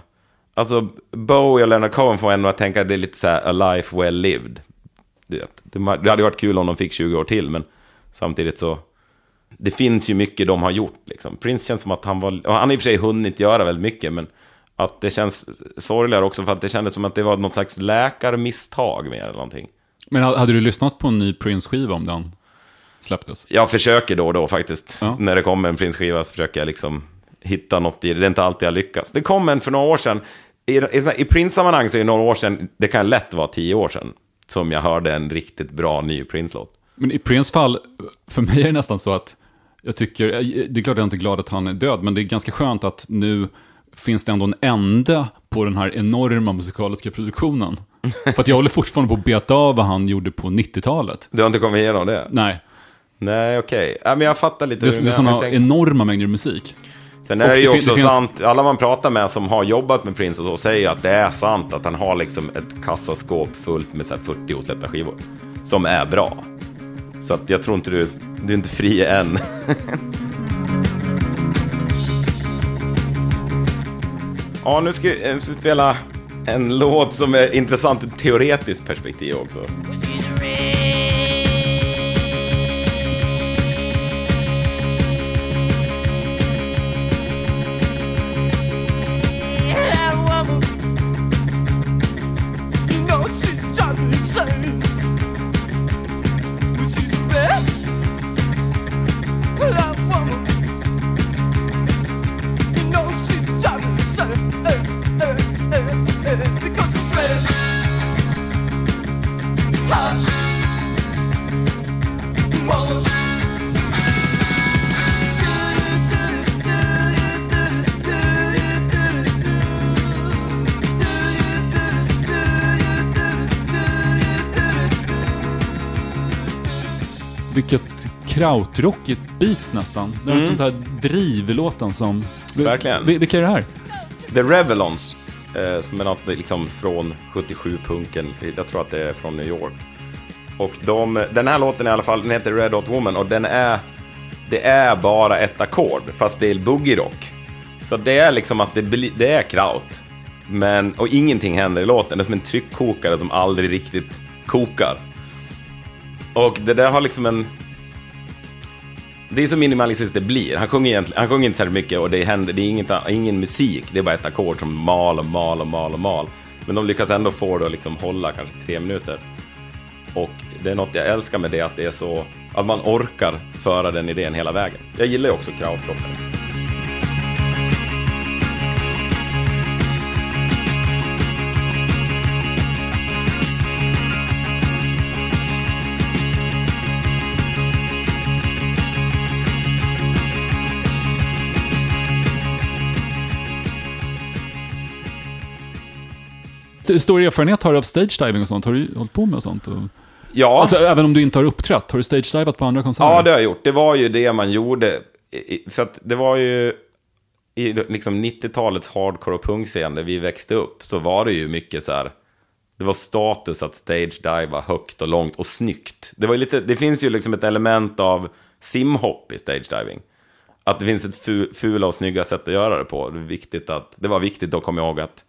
Alltså Bowie och Leonard Cohen får ändå att tänka att det är lite så här a life well lived. Du vet, Det hade varit kul om de fick 20 år till men samtidigt så... Det finns ju mycket de har gjort liksom. Prince känns som att han var... och Han har i och för sig hunnit göra väldigt mycket men att det känns sorgligare också för att det kändes som att det var något slags läkarmisstag mer eller någonting. Men ha- hade du lyssnat på en ny Prince-skiva om den släpptes? Jag försöker då och då faktiskt. Ja. När det kommer en Prince-skiva så försöker jag liksom hitta något i det. Det är inte alltid jag lyckas. Det kom en för några år sedan. I, i, i Prince-sammanhang så är det några år sedan, det kan lätt vara tio år sedan, som jag hörde en riktigt bra ny Prince-låt. Men i Prince fall, för mig är det nästan så att jag tycker, det är klart jag är inte glad att han är död, men det är ganska skönt att nu finns det ändå en ände på den här enorma musikaliska produktionen. För att jag håller fortfarande på att beta av vad han gjorde på 90-talet. Du har inte kommit igenom det? Nej, Nej, okej. Ja, men jag fattar lite. det, hur det är sådana enorma mängder musik. Sen är det det ju också det finns- sant, alla man pratar med som har jobbat med Prince och så säger att det är sant att han har liksom ett kassaskåp fullt med så här 40 osläppta skivor. Som är bra. Så att jag tror inte du, du är inte fri än. ja, nu ska jag ska spela en låt som är intressant ur teoretiskt perspektiv också. Krautrockigt beat nästan. Det är ett sånt här driv i låten som... Verkligen. Vil- Vilka är det här? The Revelons, eh, som är något liksom från 77-punken. Jag tror att det är från New York. Och de, den här låten i alla fall, den heter Red Hot Woman och den är, det är bara ett ackord, fast det är boogie rock. Så det är liksom att det, det är kraut. Men, och ingenting händer i låten, det är som en tryckkokare som aldrig riktigt kokar. Och det där har liksom en... Det är så minimalistiskt det blir. Han sjunger, egentligen, han sjunger inte särskilt mycket och det, händer, det är inget, ingen musik. Det är bara ett ackord som mal och mal och mal och mal. Men de lyckas ändå få det att liksom hålla kanske tre minuter. Och det är något jag älskar med det, att det är så... Att man orkar föra den idén hela vägen. Jag gillar ju också krautrocken. Hur stor erfarenhet har du av stage diving och sånt? Har du hållit på med sånt? Och... Ja. Alltså även om du inte har uppträtt, har du stage divat på andra konserter? Ja, det har jag gjort. Det var ju det man gjorde. För att det var ju i liksom 90-talets hardcore och punkscen där vi växte upp så var det ju mycket så här. Det var status att stage diva högt och långt och snyggt. Det, var ju lite, det finns ju liksom ett element av simhopp i stage diving. Att det finns ett fu, fula och snygga sätt att göra det på. Det, viktigt att, det var viktigt att komma ihåg att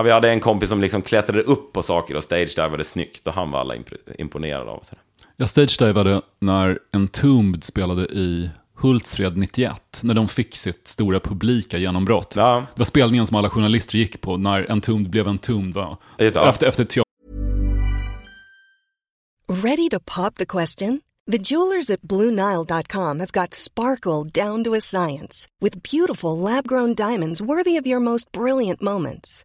ja, vi hade en kompis som liksom klättrade upp på saker och stage divade snyggt och han var alla imp- imponerade av. Så. Jag stagedivade när Entombed spelade i Hultsfred 91, när de fick sitt stora publika genombrott. Ja. Det var spelningen som alla journalister gick på när Entombed blev Entombed. Va? Ja. Efter, efter teater. Ready to pop the question? The jewelers at BlueNile.com have got sparkle down to a science with beautiful lab grown diamonds worthy of your most brilliant moments.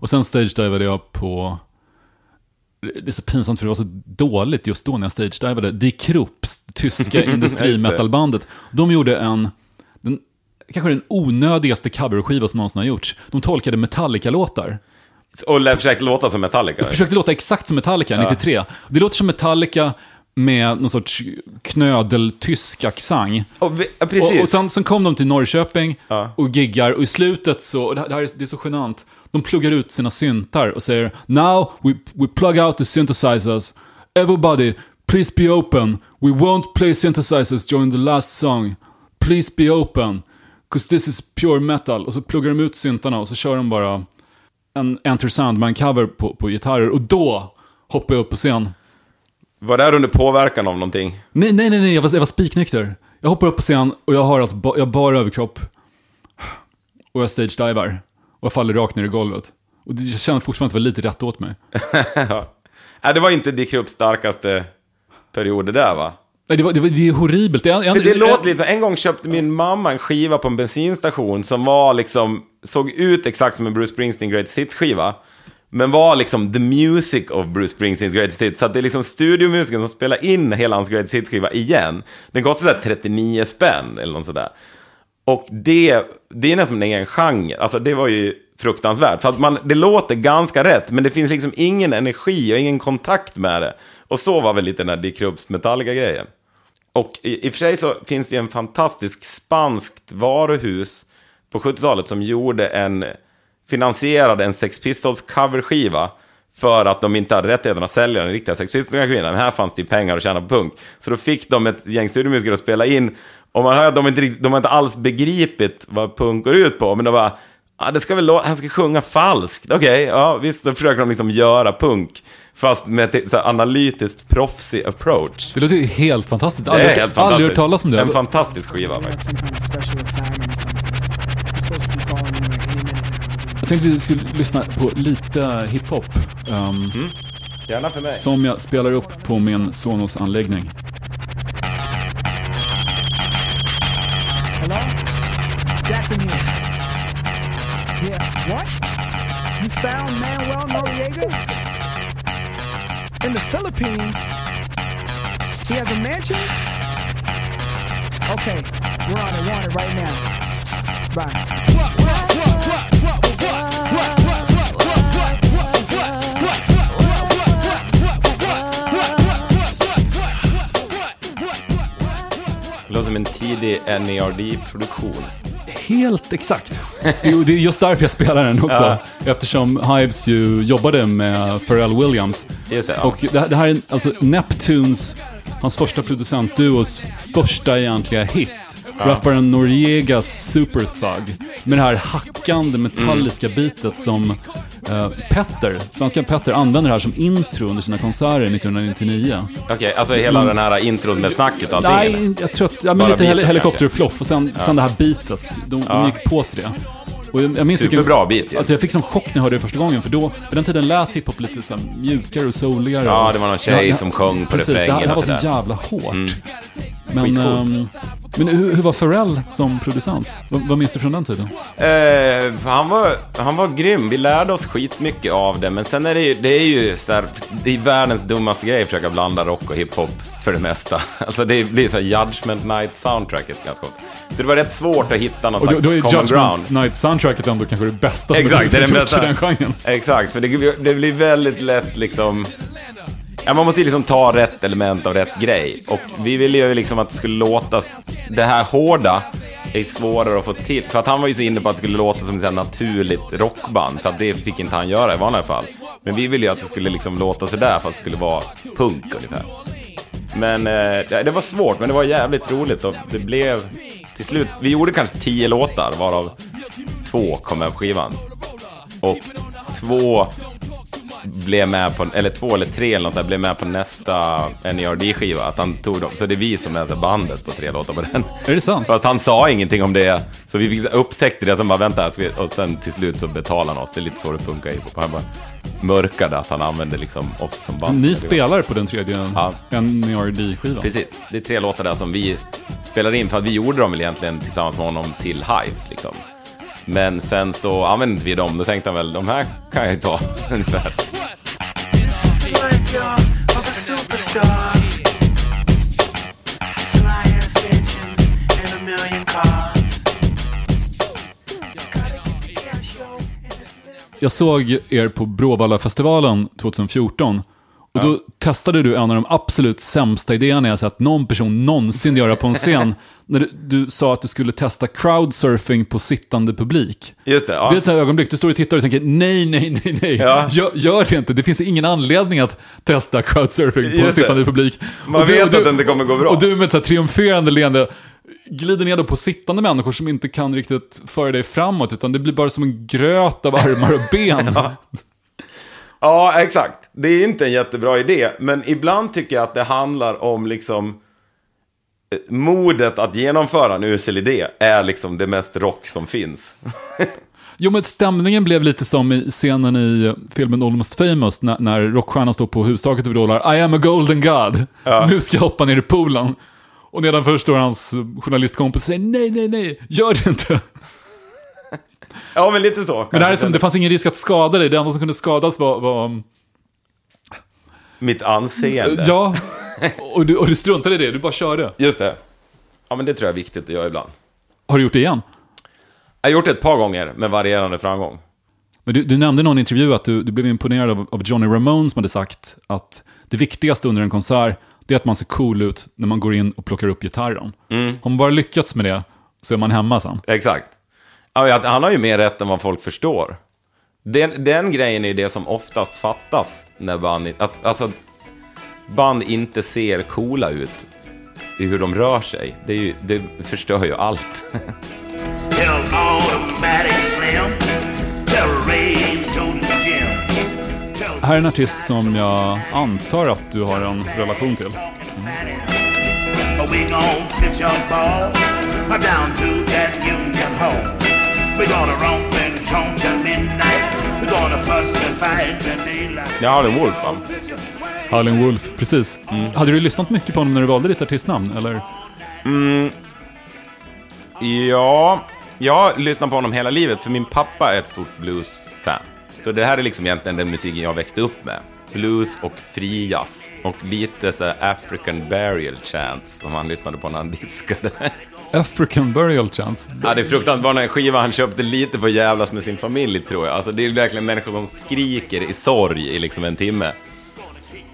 Och sen stagedivade jag på... Det är så pinsamt för det var så dåligt just då när jag stagedivade. Die Krupps, tyska industrimetalbandet. De gjorde en... Den, kanske den onödigaste coverskiva som någonsin har gjorts. De tolkade Metallica-låtar. Och försökte låta som Metallica. Jag försökte låta exakt som Metallica, 93. Det låter som Metallica med någon sorts knödeltysk accent. Och ja. Och, och sen, sen kom de till Norrköping och giggar och i slutet så, det här är, det är så genant, de pluggar ut sina syntar och säger Now we, we plug out the synthesizers. Everybody, please be open. We won't play synthesizers during the last song. Please be open. Cause this is pure metal. Och så pluggar de ut syntarna och så kör de bara en Enter Sandman-cover på, på gitarrer. Och då hoppar jag upp på scen. Var det här under påverkan av någonting? Nej, nej, nej, nej jag, var, jag var spiknykter. Jag hoppar upp på scen och jag har alltså ba, jag har bara överkropp. Och jag stage-divar. Och jag faller rakt ner i golvet. Och det, jag känner fortfarande att det var lite rätt åt mig. Nej, det var inte Dick Krupps starkaste perioder där va? Nej, det, var, det, var, det är horribelt. Det, är- För det jag- låter lite så, en gång köpte min mamma en skiva på en bensinstation som var liksom, såg ut exakt som en Bruce Springsteen Greatest Hits-skiva. Men var liksom the music of Bruce Springsteens Greatest Hits. Så att det är liksom studiomusiken som spelar in hela hans Greatest Hits-skiva igen. Den kostar sådär 39 spänn eller något sådär. Och det, det är nästan en egen genre. Alltså det var ju fruktansvärt. För att man, det låter ganska rätt, men det finns liksom ingen energi och ingen kontakt med det. Och så var väl lite den här Dick Krupps Metallica-grejen. Och i, i och för sig så finns det ju en fantastisk spanskt varuhus på 70-talet som gjorde en, finansierade en Sex Pistols coverskiva för att de inte hade rättigheten att sälja den riktiga Sex Pistols-skivan. Men här fanns det pengar att tjäna på punk. Så då fick de ett gäng studiomusiker att spela in. Och man hör att de inte, de har inte alls begripit vad punk går ut på. Men de bara, ah, det ska väl han ska sjunga falskt. Okej, ja visst. Då försöker de liksom göra punk. Fast med ett så här analytiskt proffsig approach. Det låter ju helt fantastiskt. Det Aldrig, är helt aldrig fantastiskt. hört talas om det. En fantastisk skiva faktiskt. Tänkte vi skulle lyssna på lite hiphop. Um, Gärna för mig. Som jag spelar upp på min Sonos-anläggning. Hello? Jackson here. Yeah, what? You found Manuel Noriega? In the Philippines? He has a mansion? Okay, we're on it, we're on it right now. Bye. Det låter som en tidig NERD-produktion. Helt exakt. Det är det är just därför jag spelar den också. Ja. Eftersom Hives ju jobbade med Pharrell Williams. Det, ja. Och det här är alltså Neptunes, hans första producentduos första egentliga hit. rapparen Noriegas Super Thug. Med det här hackande metalliska bitet som eh, Petter, svenska Petter, använder här som intro under sina konserter 1999. Okej, alltså hela den här intron med snacket och allting? Nej, jag tror att, ja, men Bara lite hel- och sen, Ja. sen det här bitet. De, de Ja. gick på till det. Och jag, jag minns Superbra beat ju. Alltså jag fick som chock när jag hörde det första gången, för då, på den tiden lät hiphop lite så mjukare och souligare. Ja, det var någon tjej Ja, som sjöng på precis, det här, refrängen det här var så jävla hårt. Mm. Men, Skitcoolt. Men hur, hur var Pharrell som producent? Vad, vad minns du från den tiden? Eh, han, var, han var grym, vi lärde oss skitmycket av det, men sen är det ju, det är ju så här, det är världens dummaste grej att försöka blanda rock och hiphop för det mesta. Alltså det blir så här Judgment Night-soundtracket ganska gott. Så det var rätt svårt att hitta någon Och då, slags då är common. Judgment Night-soundtracket ändå kanske det bästa som Exakt, det är den bästa. den genren. Exakt, för det, det blir väldigt lätt liksom... Ja, man måste ju liksom ta rätt element av rätt grej. Och vi ville ju liksom att det skulle låta... Det här hårda är svårare att få till. För att han var ju så inne på att det skulle låta som ett naturligt rockband. För att det fick inte han göra i vanliga fall. Men vi ville ju att det skulle liksom låta sådär för att det skulle vara punk ungefär. Men eh, det det var svårt, men det var jävligt roligt och det blev till slut, vi gjorde kanske tio låtar varav två kom med på skivan. Och två blev med på, eller två eller tre eller något där, blev med på nästa NERD-skiva. Att han tog dem, så det är vi som är bandet på tre låtar på den. Är det sant? Fast han sa ingenting om det, så vi fick, upptäckte det, som bara vänta, här ska vi-" och sen till slut så betalade han oss. Det är lite så det funkar i. Han bara mörkade att han använde liksom oss som band. Ni spelar på den tredje Ja. NERD-skivan. Precis, det är tre låtar där som vi spelade in, för att vi gjorde dem väl egentligen tillsammans med honom till Hives liksom. Men sen så använde inte vi dem, då tänkte han väl, de här kan jag ju ta, ungefär. Jag såg er på Bråvalla-festivalen 2014. Och då testade du en av de absolut sämsta idéerna jag sett någon person någonsin göra på en scen. när du, du sa att du skulle testa crowdsurfing på sittande publik. Just det, ja. Det är ett sånt ögonblick, du står och tittar och tänker nej, nej, nej, nej. Ja. Gör, gör det inte, det finns ingen anledning att testa crowdsurfing på Just det. sittande publik. Man Och du- vet och du- att det inte kommer gå bra. Och du med ett så här triumferande leende glider ner då på sittande människor som inte kan riktigt föra dig framåt, utan det blir bara som en gröt av armar och ben. Ja, exakt. Det är inte en jättebra idé, men ibland tycker jag att det handlar om liksom eh, modet att genomföra en usel idé är liksom det mest rock som finns. Jo, men stämningen blev lite som i scenen i filmen Almost famous, när, när rockstjärnan står på hustaket och vrålar I am a golden god, nu ska jag hoppa ner i poolen. Och nedanför står hans journalistkompis och säger nej, nej, nej, gör det inte. Ja, men lite så. Men det, här är som, det fanns ingen risk att skada dig, det enda som kunde skadas var... var Mitt anseende. ja, och du, och du struntade i det, du bara körde. Just det. Ja, men det tror jag är viktigt att göra ibland. Har du gjort det igen? Jag har gjort det ett par gånger med varierande framgång. Men du, du nämnde i någon intervju att du, du blev imponerad av, av Johnny Ramone som hade sagt att det viktigaste under en konsert det är att man ser cool ut när man går in och plockar upp gitarren. Mm. Har man bara lyckats med det så är man hemma sen. Exakt. Ja, han har ju mer rätt än vad folk förstår. Den, den grejen är det som oftast fattas när band, att, alltså, band inte ser coola ut i hur de rör sig. Det, är ju, det förstör ju allt. Här är en artist som jag antar att du har en relation till. We gon' pitch a ball down to that Union Hall. We gonna romp and jump till midnight. We gonna fuss and fight till daylight. Jag har en Wolf, va? Howlin' Wolf, precis. Hade du lyssnat mycket på honom när du valde ditt artistnamn? Eller? Mm, ja, jag har lyssnat på honom hela livet för min pappa är ett stort blues-fan. Så det här är liksom egentligen den musiken jag växte upp med. Blues och frijazz. Och lite så African burial chants som han lyssnade på när han diskade. African Burial Chance. Ja, det är fruktansvärt. Bara en skiva han köpte lite för att jävlas med sin familj, tror jag. Alltså, det är verkligen människor som skriker i sorg i liksom en timme.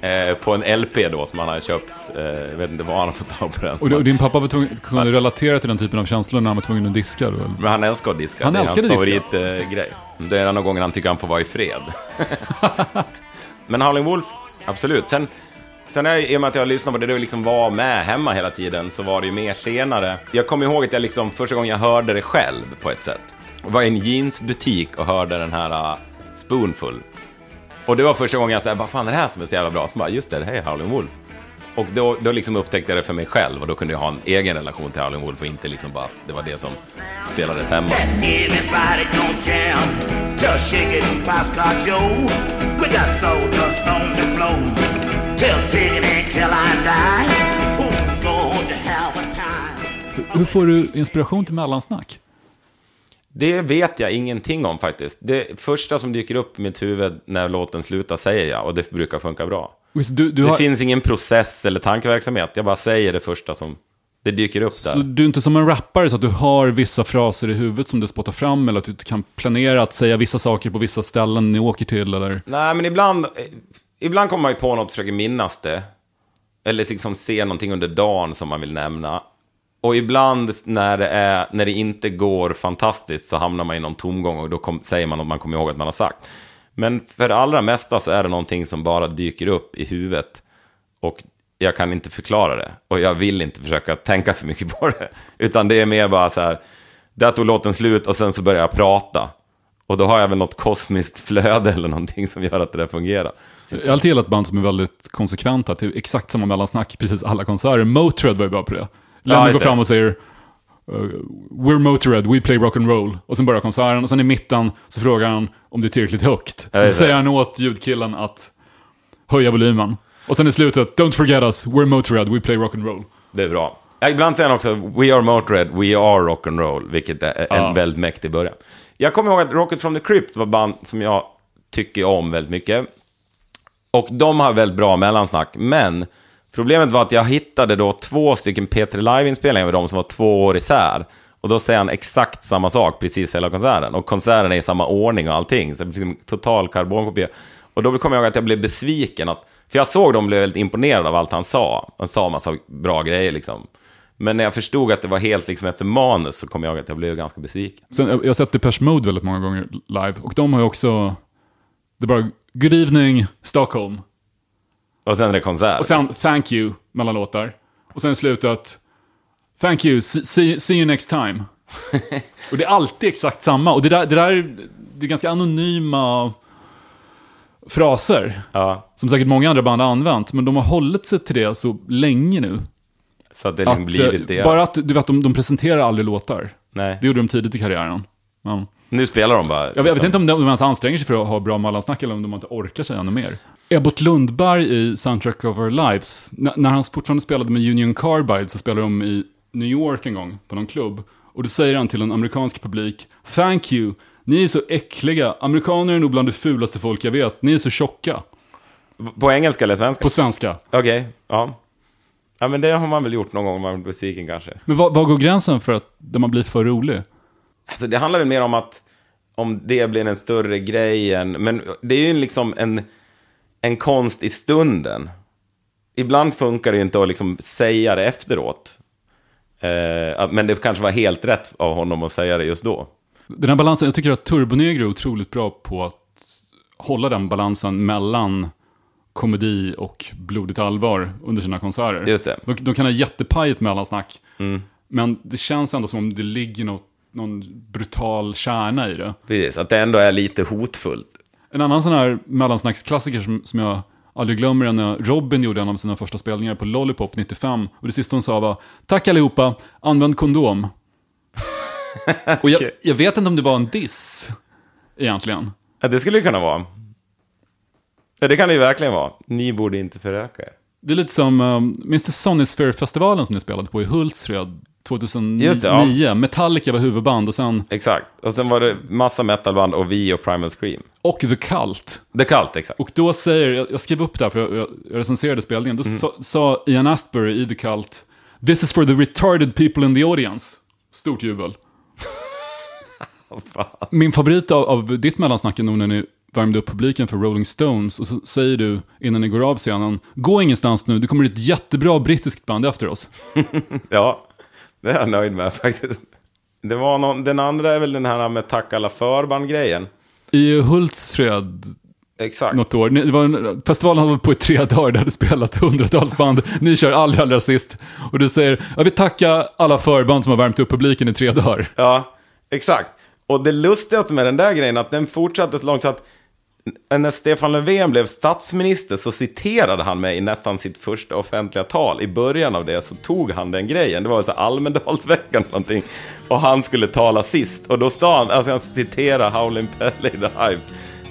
Eh, på en LP då, som han har köpt. Eh, jag vet inte var han har fått tag på den. Och, och din pappa var tvungen, kunde relatera till den typen av känslor när han var tvungen att diska? Då, eller? Men han älskar att diska. Han det är hans favoritgrej. det är en av gångerna han tycker han får vara i fred. Men Howlin' Wolf, absolut. Sen, Sen är, i och med att jag lyssnade på det, det liksom var med hemma hela tiden, så var det ju mer senare. Jag kommer ihåg att jag liksom, första gången jag hörde det själv på ett sätt, var i en jeansbutik och hörde den här uh, Spoonful. Och det var första gången jag sa, vad fan är det här som är så jävla bra? Så bara, just det, det här är Howlin' Wolf. Och då, då liksom upptäckte jag det för mig själv och då kunde jag ha en egen relation till Howlin' Wolf och inte liksom bara, det var det som spelades hemma. Just Joe. We got soul dust on the floor. Hur får du inspiration till mellansnack? Det vet jag ingenting om faktiskt. Det första som dyker upp i mitt huvud när låten slutar säger jag och det brukar funka bra. Du, du det har, finns ingen process eller tankeverksamhet. Jag bara säger det första som det dyker upp där. Så du är inte som en rappare så att du har vissa fraser i huvudet som du spottar fram eller att du kan planera att säga vissa saker på vissa ställen ni åker till eller? Nej, men ibland, ibland kommer man ju på något och försöker minnas det. Eller liksom se någonting under dagen som man vill nämna. Och ibland när det, är, när det inte går fantastiskt så hamnar man i någon tomgång och då kom, säger man att man kommer ihåg att man har sagt. Men för det allra mesta så är det någonting som bara dyker upp i huvudet. Och jag kan inte förklara det. Och jag vill inte försöka tänka för mycket på det. Utan det är mer bara så här, där tog låten slut och sen så börjar jag prata. Och då har jag väl något kosmiskt flöde eller någonting som gör att det där fungerar. Jag har alltid gillat band som är väldigt konsekventa, till exakt samma mellansnack i precis alla konserter. Motörhead var ju bra på det. Lennon just går fram och säger uh, We're Motörhead, we play rock and roll. Och sen börjar konserten och sen i mitten så frågar han om det är tillräckligt högt. Ja, så säger han åt ljudkillen att höja volymen. Och sen i slutet, Don't forget us, we're Motörhead, we play rock and roll. Det är bra. Ja, Ibland säger han också We are Motörhead, we are rock and roll, vilket är en Ja. väldigt mäktig början. Jag kommer ihåg att Rocket from the Crypt var band som jag tycker om väldigt mycket. Och de har väldigt bra mellansnack, men problemet var att jag hittade då två stycken P3 Live-inspelningar med dem som var två år isär. Och då säger han exakt samma sak precis hela konserten. Och konserten är i samma ordning och allting, så det blir liksom total karbonkopia. Och då kommer jag ihåg att jag blev besviken. Att, för jag såg dem blev väldigt imponerad av allt han sa. Han sa massa bra grejer liksom. Men när jag förstod att det var helt liksom efter manus så kom jag ihåg att jag blev ganska besviken. Sen, jag har sett Depeche Mode väldigt många gånger live. Och de har ju också, det är bara Good evening Stockholm. Och sen är det konsert. Och sen Thank you mellan låtar. Och sen slutet Thank you, see, see, see you next time. och det är alltid exakt samma. Och det där, det där det är ganska anonyma fraser. Ja, Som säkert många andra band har använt. Men de har hållit sig till det så länge nu. Så att det liksom Att, blivit eh, det. bara att du vet, de, de presenterar aldrig låtar. Nej. Det gjorde de tidigt i karriären. Men, Nu spelar de bara. jag, vet, jag vet inte om de, de ens anstränger sig för att ha bra mellansnack eller om de inte orkar säga ännu mer. Ebbot Lundberg i Soundtrack of Our Lives, n- när han fortfarande spelade med Union Carbide så spelade de i New York en gång på någon klubb. Och då säger han till en amerikansk publik, Thank you, ni är så äckliga, amerikaner är nog bland det fulaste folk jag vet, ni är så tjocka. På engelska eller svenska? På svenska. Okej, ja. Ja, men det har man väl gjort någon gång om man blir besviken kanske. Men vad, vad går gränsen för att där man blir för rolig? Alltså det handlar väl mer om att om det blir en större grej än, men det är ju liksom en, en konst i stunden. Ibland funkar det ju inte att liksom säga det efteråt. Eh, men det kanske var helt rätt av honom att säga det just då. Den här balansen, jag tycker att Turbonegro är otroligt bra på att hålla den balansen mellan komedi och blodigt allvar under sina konserter. Just det. De, de kan ha jättepajigt mellansnack, Mm. men det känns ändå som om det ligger något, någon brutal kärna i det. Precis, att det ändå är lite hotfullt. En annan sån här mellansnacksklassiker som, som jag aldrig glömmer är när Robin gjorde en av sina första spelningar på Lollipop 95. Och det sista hon sa var Tack allihopa, använd kondom. och jag, jag vet inte om det var en diss, egentligen. Ja, det skulle det kunna vara. Ja, det kan det ju verkligen vara. Ni borde inte föröka er. Det är lite som, um, minns du Sonisphere-festivalen som ni spelade på i Hultsfred 2009? Just det, ja. Metallica var huvudband och sen, Exakt. Och sen var det massa metalband och vi och Primal Scream. och The Cult. The Cult, exakt. Och då säger, jag, jag skrev upp det här för jag, jag, jag recenserade spelningen, då Mm. sa, sa Ian Astbury i The Cult, This is for the retarded people in the audience. Stort jubel. Min favorit av, av ditt mellansnack är nog när ni värmde upp publiken för Rolling Stones och så säger du innan ni går av scenen, gå ingenstans nu, det kommer ett jättebra brittiskt band efter oss. Ja, det är jag nöjd med faktiskt. Det var någon, den andra är väl den här med tack alla förband-grejen. I Hultsfred, Exakt. något år. Det var en, festivalen hade på i tre dagar, det hade spelat hundratals band. Ni kör allra, allra sist. Och du säger, jag vill tacka alla förband som har värmt upp publiken i tre dagar. Ja, exakt. Och det lustigaste med den där grejen att den fortsatte så långt så att när Stefan Löfven blev statsminister så citerade han mig i nästan sitt första offentliga tal. I början av det så tog han den grejen. Det var så Almedalsveckan eller någonting. Och han skulle tala sist. Och då sa han, alltså han citerade Howlin' Pelle i The Hives.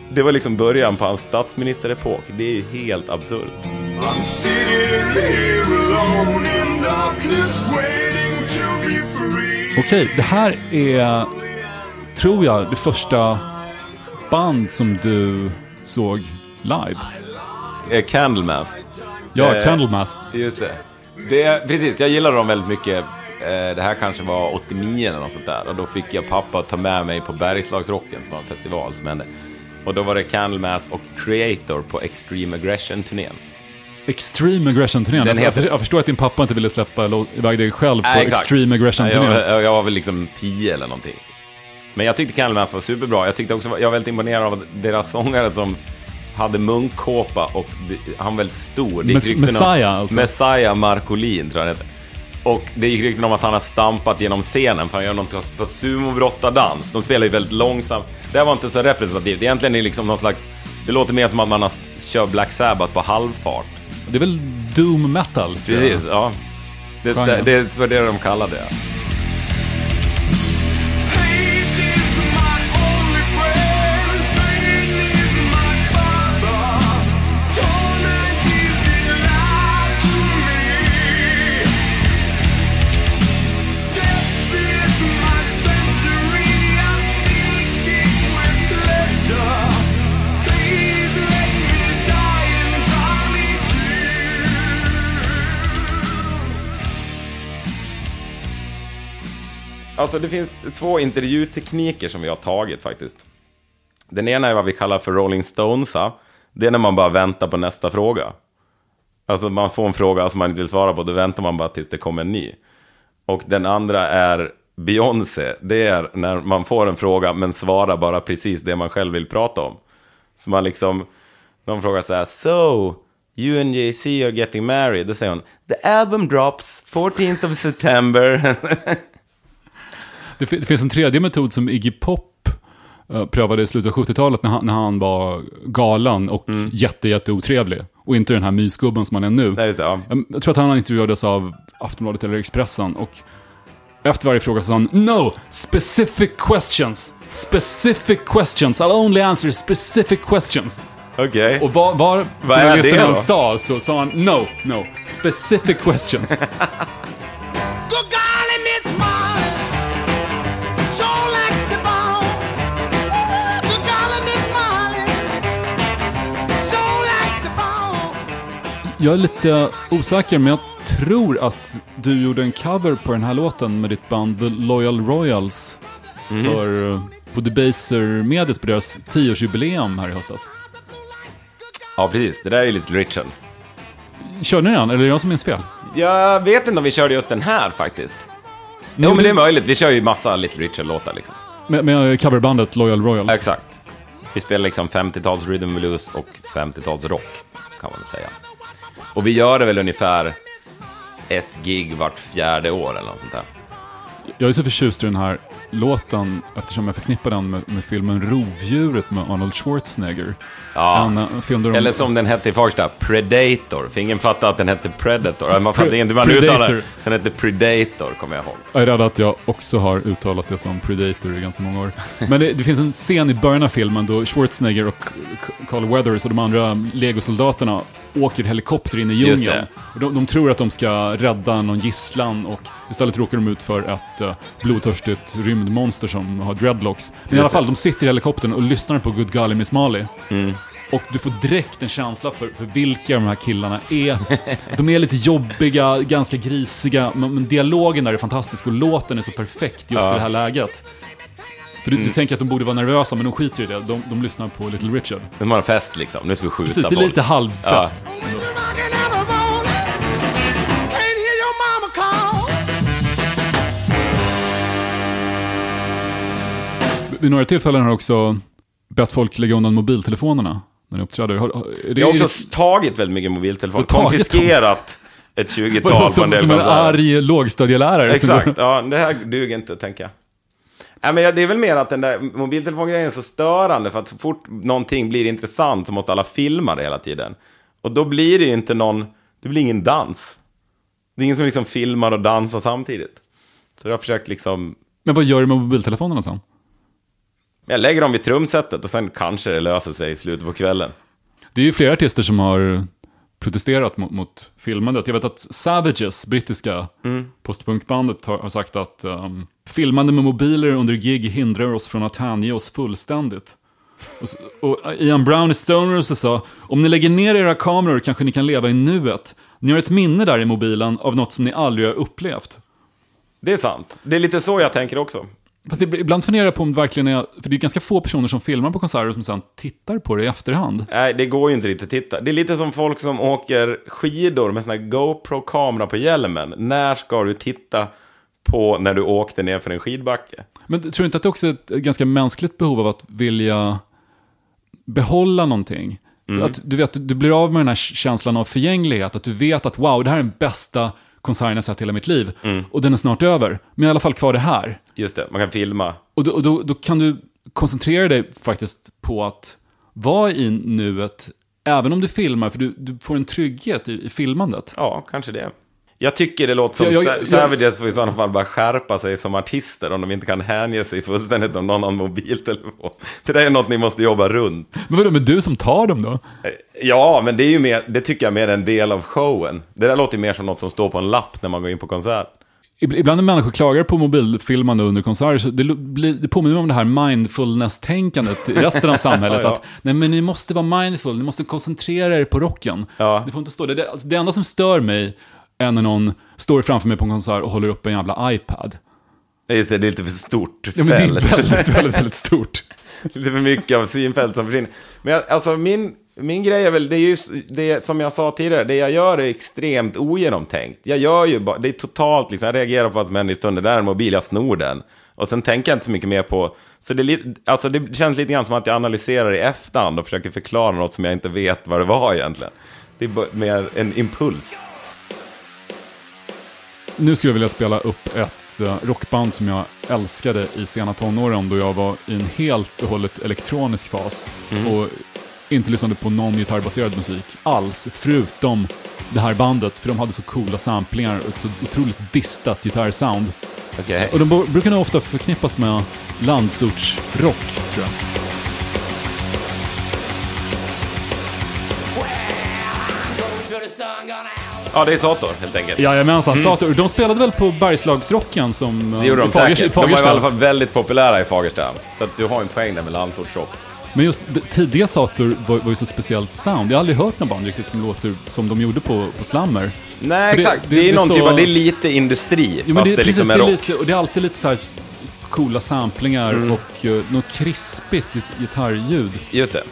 Det var liksom början på hans statsministerepok. Det är ju helt absurt. I'm sitting here alone in darkness waiting to be free. Okej, det här är, tror jag, det första band som du såg live. Eh, Candlemass. Ja, Eh, Candlemass. Just det. det. Precis, jag gillar dem väldigt mycket. Eh, Det här kanske var 89 eller något sånt där. Och då fick jag pappa att ta med mig på Bergslagsrocken, som var en festival som hände. Och då var det Candlemass och Creator på Extreme Aggression-turnén. Extreme Aggression-turnén. Jag, heter- jag förstår att din pappa inte ville släppa iväg dig själv på Nej. Extreme Aggression-turnén. Jag, jag, jag var väl liksom 10 eller någonting. Men jag tyckte Candlemass var superbra. Jag tyckte också, jag var väldigt imponerad av deras sångare som hade munkkåpa och det- han var väldigt stor. Det om- Messiah, alltså. Messiah Markolin tror jag heter. Och det gick rykten om att han har stampat genom scenen för han gör något på sumobrotardans. De spelar ju väldigt långsamt. Det här var inte så representativt. Egentligen är det liksom någon slags... Det låter mer som att man har kör Black Sabbath på halvfart. Det är väl doom metal? Precis, ja. Det, det, Genren. det var det de kallade det. Alltså det finns två intervjutekniker som vi har tagit faktiskt. Den ena är vad vi kallar för Rolling Stonesa. Det är när man bara väntar på nästa fråga. Alltså man får en fråga som man inte vill svara på, då väntar man bara tills det kommer en ny. Och den andra är Beyoncé. Det är när man får en fråga men svarar bara precis det man själv vill prata om. Så man liksom, någon frågar så här, So, you and Jay-Z are getting married. Då säger hon, The album drops 14th of September. Det, det finns en tredje metod som Iggy Pop eh, prövade i slutet av 70-talet när han, när han var galen och Mm. jätte, jätte otrevlig. Och inte den här mysgubben som han är nu. Nej, det, ja. Jag, jag tror att han intervjuades av Aftonbladet eller Expressen och efter varje fråga så sa han No! Specific questions! Specific questions! I'll only answer specific questions! Okej. Och var, var Vad är det än sa så sa han No, no, specific questions. Jag är lite osäker, men jag tror att du gjorde en cover på den här låten med ditt band The Loyal Royals Mhm. för eh, på Debaser Medias på deras 10-årsjubileum här i höstas. Ja, precis. Det där är lite Richard. Körde ni den, eller är det jag som minns fel? Jag vet inte om vi körde just den här faktiskt. Nej, jo, men det är möjligt. Vi kör ju massa Little Richard-låtar liksom. Med, med coverbandet Loyal Royals. Exakt. Vi spelar liksom 50-tals rhythm blues och 50-tals rock, kan man väl säga. Och vi gör det väl ungefär ett gig vart fjärde år eller något sånt där. Jag är så förtjust i den här låten eftersom jag förknippar den med, med filmen Rovdjuret med Arnold Schwarzenegger. Ja. En, eh, film där de- Eller som den hette i Farsta, Predator. För ingen fattade att den hette Predator. Man Pre- fattade inte hur man uttalade Sen hette Predator, kommer jag ihåg. Jag är rädd att jag också har uttalat det som Predator i ganska många år. Men det, det finns en scen i början av filmen då Schwarzenegger och Carl Weathers och de andra legosoldaterna åker helikopter in i djungeln. Och de, de tror att de ska rädda någon gisslan och istället råkar de ut för ett uh, blodtörstigt rymdmonster som har dreadlocks. Men i Just alla fall, det. de sitter i helikoptern och lyssnar på Good Golly Miss Molly. Mm. Och du får direkt en känsla för, för vilka de här killarna är. De är lite jobbiga, ganska grisiga, men, men dialogen där är fantastisk och låten är så perfekt just Ja. i det här läget. För du, du Mm. tänker att de borde vara nervösa, men de skiter i det. De, de lyssnar på Little Richard. Nu har en fest liksom. Nu ska vi skjuta Precis, det är folk. lite halvfest. Call. Vid några tillfällen har jag också bett folk lägga undan mobiltelefonerna. när ni uppträder? Har, har, Jag har är också det- tagit väldigt mycket mobiltelefon. Du har tagit Konfiskerat ett 20-tal på en som, som en arg lågstadielärare. Exakt, går- ja, det här duger inte, tänker jag. Nej, men det är väl mer att den där mobiltelefongrejen är så störande, för att så fort någonting blir intressant så måste alla filma det hela tiden. Och då blir det ju inte någon, det blir ingen dans. Det är ingen som liksom filmar och dansar samtidigt. Så jag har försökt liksom, Men vad gör du med mobiltelefonerna sen? jag lägger dem vid trumsetet och sen kanske det löser sig i slutet på kvällen. Det är ju flera artister som har protesterat mot, mot filmandet. Jag vet att Savages, brittiska Mm. postpunkbandet, har, har sagt att um, filmande med mobiler under gig hindrar oss från att hänge oss fullständigt. Och, och Ian Brown i Stoners sa, om ni lägger ner era kameror kanske ni kan leva i nuet. Ni har ett minne där i mobilen av något som ni aldrig har upplevt. Det är sant. Det är lite så jag tänker också. Fast ib- ibland funderar jag på om det verkligen är, för det är ganska få personer som filmar på konserter som sen tittar på det i efterhand. Nej, det går ju inte riktigt att titta. Det är lite som folk som åker skidor med sån här GoPro-kamera på hjälmen. När ska du titta på när du åkte ner för en skidbacke? Men tror du inte att det också är ett ganska mänskligt behov av att vilja behålla någonting? Mm. Att du vet, du blir av med den här känslan av förgänglighet, att du vet att wow, det här är den bästa konserten jag sett hela mitt liv. Mm. Och den är snart över, men jag har i alla fall kvar det här. Just det, man kan filma. Och då, och då, då kan du koncentrera dig faktiskt på att vara i nuet, även om du filmar, för du, du får en trygghet i, i filmandet. Ja, kanske det. Jag tycker det låter som Jag- jag- Savages får i sådana fall bara skärpa sig som artister om de inte kan hänge sig fullständigt om någon har en mobiltelefon. Det där är något ni måste jobba runt. Men vadå, men du som tar dem då? Ja, men det är ju mer, det tycker jag är mer en del av showen. Det där låter ju mer som något som står på en lapp när man går in på konsert. Ib- Ibland när människor klagar på mobilfilmande under konserter, så det, blir, det påminner om det här mindfulness-tänkandet i resten av samhället. Ja, ja. Att nej, men ni måste vara mindful, ni måste koncentrera er på rocken. Det får inte stå det. Det, alltså, det enda som stör mig är när någon står framför mig på en konsert och håller upp en jävla iPad. Just det, det är lite för stort Ja, men det är väldigt, väldigt, väldigt stort. lite för mycket av synfält som försvinner. Men jag, alltså min, min grej är väl, det är ju det som jag sa tidigare, det jag gör är extremt ogenomtänkt. Jag gör ju bara, det är totalt liksom, jag reagerar på vad som händer i stunden, där är en mobil, jag snor den. Och sen tänker jag inte så mycket mer på, så det, alltså det känns lite grann som att jag analyserar i efterhand och försöker förklara något som jag inte vet vad det var egentligen. Det är mer en impuls. Nu skulle jag vilja spela upp ett eh, rockband som jag älskade i sena tonåren då jag var i en helt och hållet elektronisk fas Mm. och inte lyssnade på någon gitarrbaserad musik alls, förutom det här bandet, för de hade så coola samplingar och ett så otroligt distat gitarrsound. Okej. Och de brukar nog ofta förknippas med landsortsrock, tror jag. Ja, det är Sator helt enkelt. Jajamensan, Mm. Sator. De spelade väl på Bergslagsrocken som... eh, Det gjorde de i Fagers- säkert. De var i alla fall väldigt populära i Fagersta. Så att du har en poäng där med landsortsrock. Men just det, tidiga Sator var, var ju så speciellt sound. Jag har aldrig hört någon band riktigt som låter som de gjorde på, på Slammer. Nej, För exakt. Det, är någon så- typ av, det är lite industri, Jo, fast det, det, precis, liksom det är är rock. lite, och det är alltid lite så här coola samplingar Mm. och uh, något krispigt git- gitarrljud. Just det.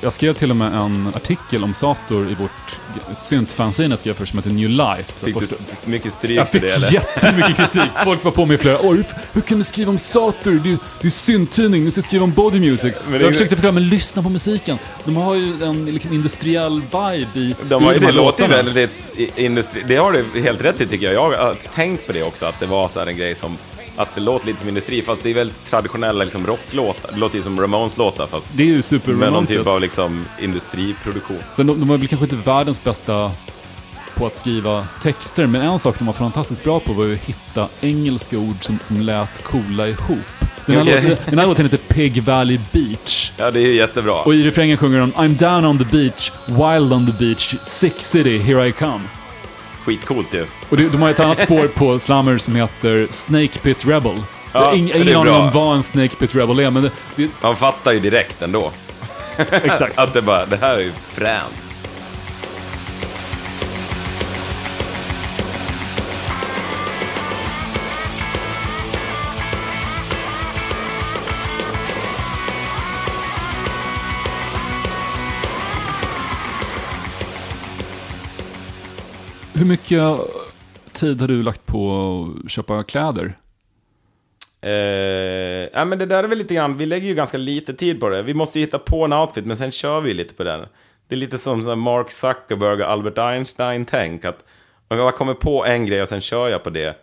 Jag skrev till och med en artikel om Sator i vårt syntfanzine jag skrev för som heter New Life. Så Fick folk- du mycket stryk jag för fick det eller? jättemycket kritik. Folk var på mig i flera år. Hur kan du skriva om Sator? Det är, det är synttidning, du ska skriva om body music. Men jag försökte förklara, men lyssna på musiken. De har ju en liksom, industriell vibe i De i har ju, de det låter ju väldigt i- industri... Det har du helt rätt i tycker jag. Jag har tänkt på det också, att det var så här en grej som... Att det låter lite som industri, fast det är väldigt traditionella liksom, rocklåtar. Det låter ju som Ramones-låtar, fast Det är ju super med någon Ramones, typ av liksom, industriproduktion. Sen de, de var väl kanske inte världens bästa på att skriva texter, men en sak de var fantastiskt bra på var ju att hitta engelska ord som, som lät coola ihop. Den här, Okej. låten, den här låten heter Pig Valley Beach. Ja, det är jättebra. Och i refrängen sjunger de I'm down on the beach, wild on the beach, sick city, here I come. Skitcoolt ju. Och det, de har ett annat spår på Slammer som heter Snake Pit Rebel. jag har Ja, ing, ingen aning om vad en Snake Pit Rebel är, men det, det, Man fattar ju direkt ändå. Exakt. att det bara, det här är ju fränt. Hur mycket tid har du lagt på att köpa kläder? Eh, ja, men det där är väl lite grann, vi lägger ju ganska lite tid på det. Vi måste ju hitta på en outfit, men sen kör vi lite på den. Det är lite som Mark Zuckerberg och Albert Einstein-tänk. Att om jag kommer på en grej och sen kör jag på det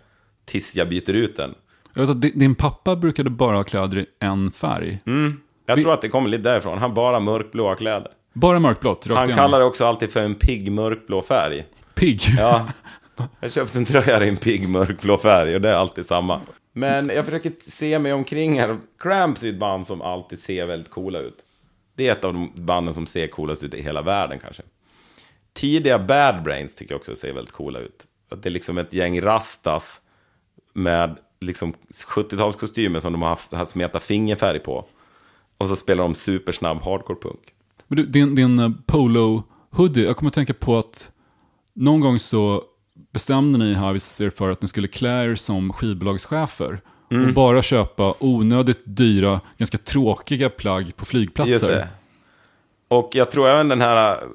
tills jag byter ut den. Jag vet att din- pappa brukade bara ha kläder i en färg. Mm. Jag Vi- tror att det kommer lite därifrån. Han bara mörkblåa kläder. Bara mörkblått, Han igenom. kallar det också alltid för en pigg mörkblå färg. Pigg? Ja. Jag köpte en tröja i en pigg mörkblå färg och det är alltid samma. Men jag försöker se mig omkring här. Cramps är ett band som alltid ser väldigt coola ut. Det är ett av de banden som ser coolast ut i hela världen kanske. Tidiga Bad Brains tycker jag också ser väldigt coola ut. Att det är liksom ett gäng rastas med liksom 70-talskostymer som de har haft, smetat fingerfärg på. Och så spelar de supersnabb hardcore-punk. Men du, din, din eh, polo-hoodie, jag kommer att tänka på att någon gång så bestämde ni Hives er för att ni skulle klä er som skivbolagschefer. Mm. Och bara köpa onödigt dyra, ganska tråkiga plagg på flygplatser. Just det. Och jag tror även den här äh,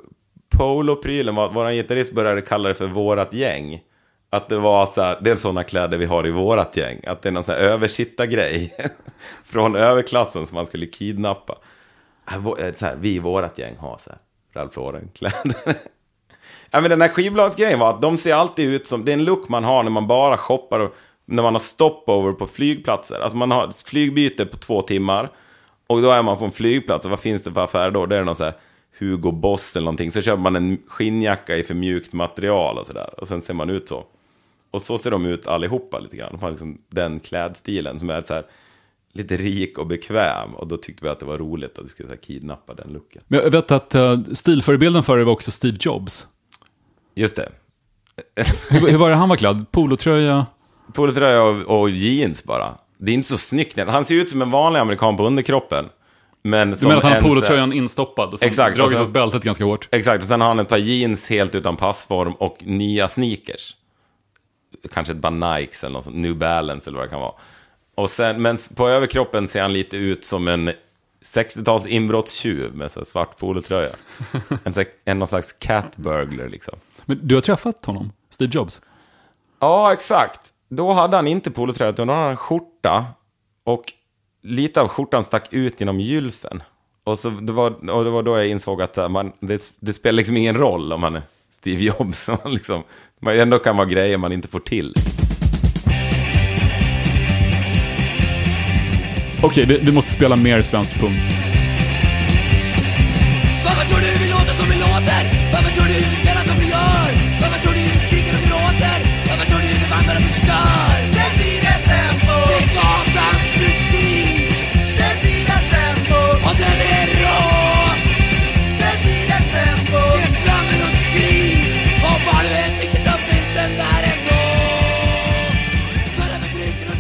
polo-prylen, våran gitarrist började kalla det för vårat gäng. Att det var så här, det är sådana kläder vi har i vårat gäng. Att det är någon sån här översittargrej från överklassen som man skulle kidnappa. Äh, äh, Så här, vi i vårat gäng har så här Ralph Lauren-kläder. ja, men den här skivbolagsgrejen var att de ser alltid ut som, det är en look man har när man bara shoppar och när man har stopover på flygplatser. Alltså man har ett flygbyte på två timmar. Och då är man på en flygplats och vad finns det för affär då? Det är någon så här Hugo Boss eller någonting. Så köper man en skinnjacka i för mjukt material och sådär. Och sen ser man ut så. Och så ser de ut allihopa lite grann. De har liksom den klädstilen som är så här lite rik och bekväm. Och då tyckte vi att det var roligt att vi skulle så här, kidnappa den looken. Men jag vet att uh, stilförebilden för er var också Steve Jobs. Just det. Hur, hur var det han var klädd? Polotröja? Polotröja och, och jeans bara. Det är inte så snyggt. Han ser ut som en vanlig amerikan på underkroppen. Men Du menar att han har polotröjan instoppad och sen Exakt, dragit och så- åt bältet ganska hårt? Exakt, och sen har han ett par jeans helt utan passform och nya sneakers. Kanske ett par Nikes eller något sånt, New Balance eller vad det kan vara. Och sen, men på överkroppen ser han lite ut som en 60-tals inbrottstjuv med så svart polotröja. en, en någon slags cat burglar liksom. Men du har träffat honom, Steve Jobs? Ja, exakt. Då hade han inte polotröja, utan då hade han en skjorta. Och lite av skjortan stack ut genom gylfen. Och, så, det, var, och det var då jag insåg att äh, man, det, det spelar liksom ingen roll om man är Steve Jobs. Man, liksom, man ändå kan vara grejer man inte får till. Okej, vi, vi måste spela mer svensk punk. Varför tror du vi låter som vi låter? Varför tror du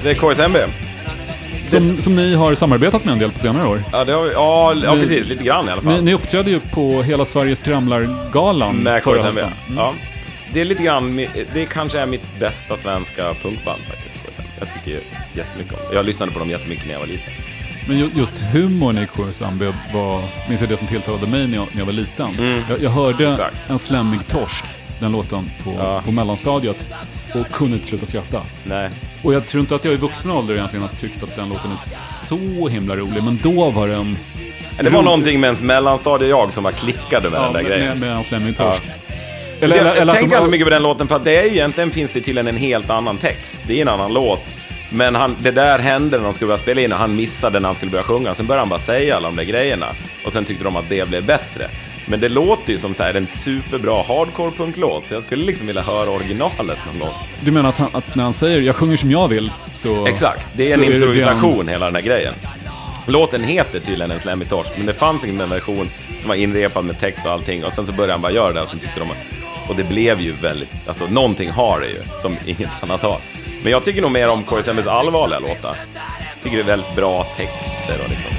Det är KSMB. Som, som ni har samarbetat med en del på senare år. Ja, det har vi, ja, ja precis. Lite grann i alla fall. Ni, ni uppträdde ju på Hela Sverige skramlar-galan förra hösten. Mm. Ja. Det är lite grann, det kanske är mitt bästa svenska punkband faktiskt. Jag tycker jättemycket om det. Jag lyssnade på dem jättemycket när jag var liten. Men ju- just humorn i KSMB var, minns jag det som tilltalade mig när jag, när jag var liten. Mm. Jag, jag hörde Exakt. en slemmig torsk, den låten, på, på mellanstadiet. Och kunde inte sluta skratta. Nej. Och jag tror inte att jag i vuxen ålder egentligen har tyckt att den låten är så himla rolig. Men då var den... Det var någonting med ens mellanstadie-jag som var klickade med Ja, den där med, grejen. med, med en slemmig torsk. Eller, Eller- jag eller- eller att tänker de- inte mycket på den låten för att det är ju egentligen finns det tydligen en helt annan text. Det är en annan låt. Men han, det där hände när de skulle börja spela in och han missade när han skulle börja sjunga. Sen började han bara säga alla de där grejerna. Och sen tyckte de att det blev bättre. Men det låter ju som så här en superbra hardcore-punklåt. Jag skulle liksom vilja höra originalet någon gång. Du menar att, han, att när han säger “jag sjunger som jag vill” så... Exakt, det är en improvisation redan- hela den här grejen. Låten heter tydligen En slemmig torsk, men det fanns ingen version som var inrepad med text och allting. Och sen så började han bara göra det och sen tyckte de att... Och det blev ju väldigt... Alltså någonting har det ju, som inget annat har. Men jag tycker nog mer om KSMs allvarliga låtar. Tycker det är väldigt bra texter och liksom...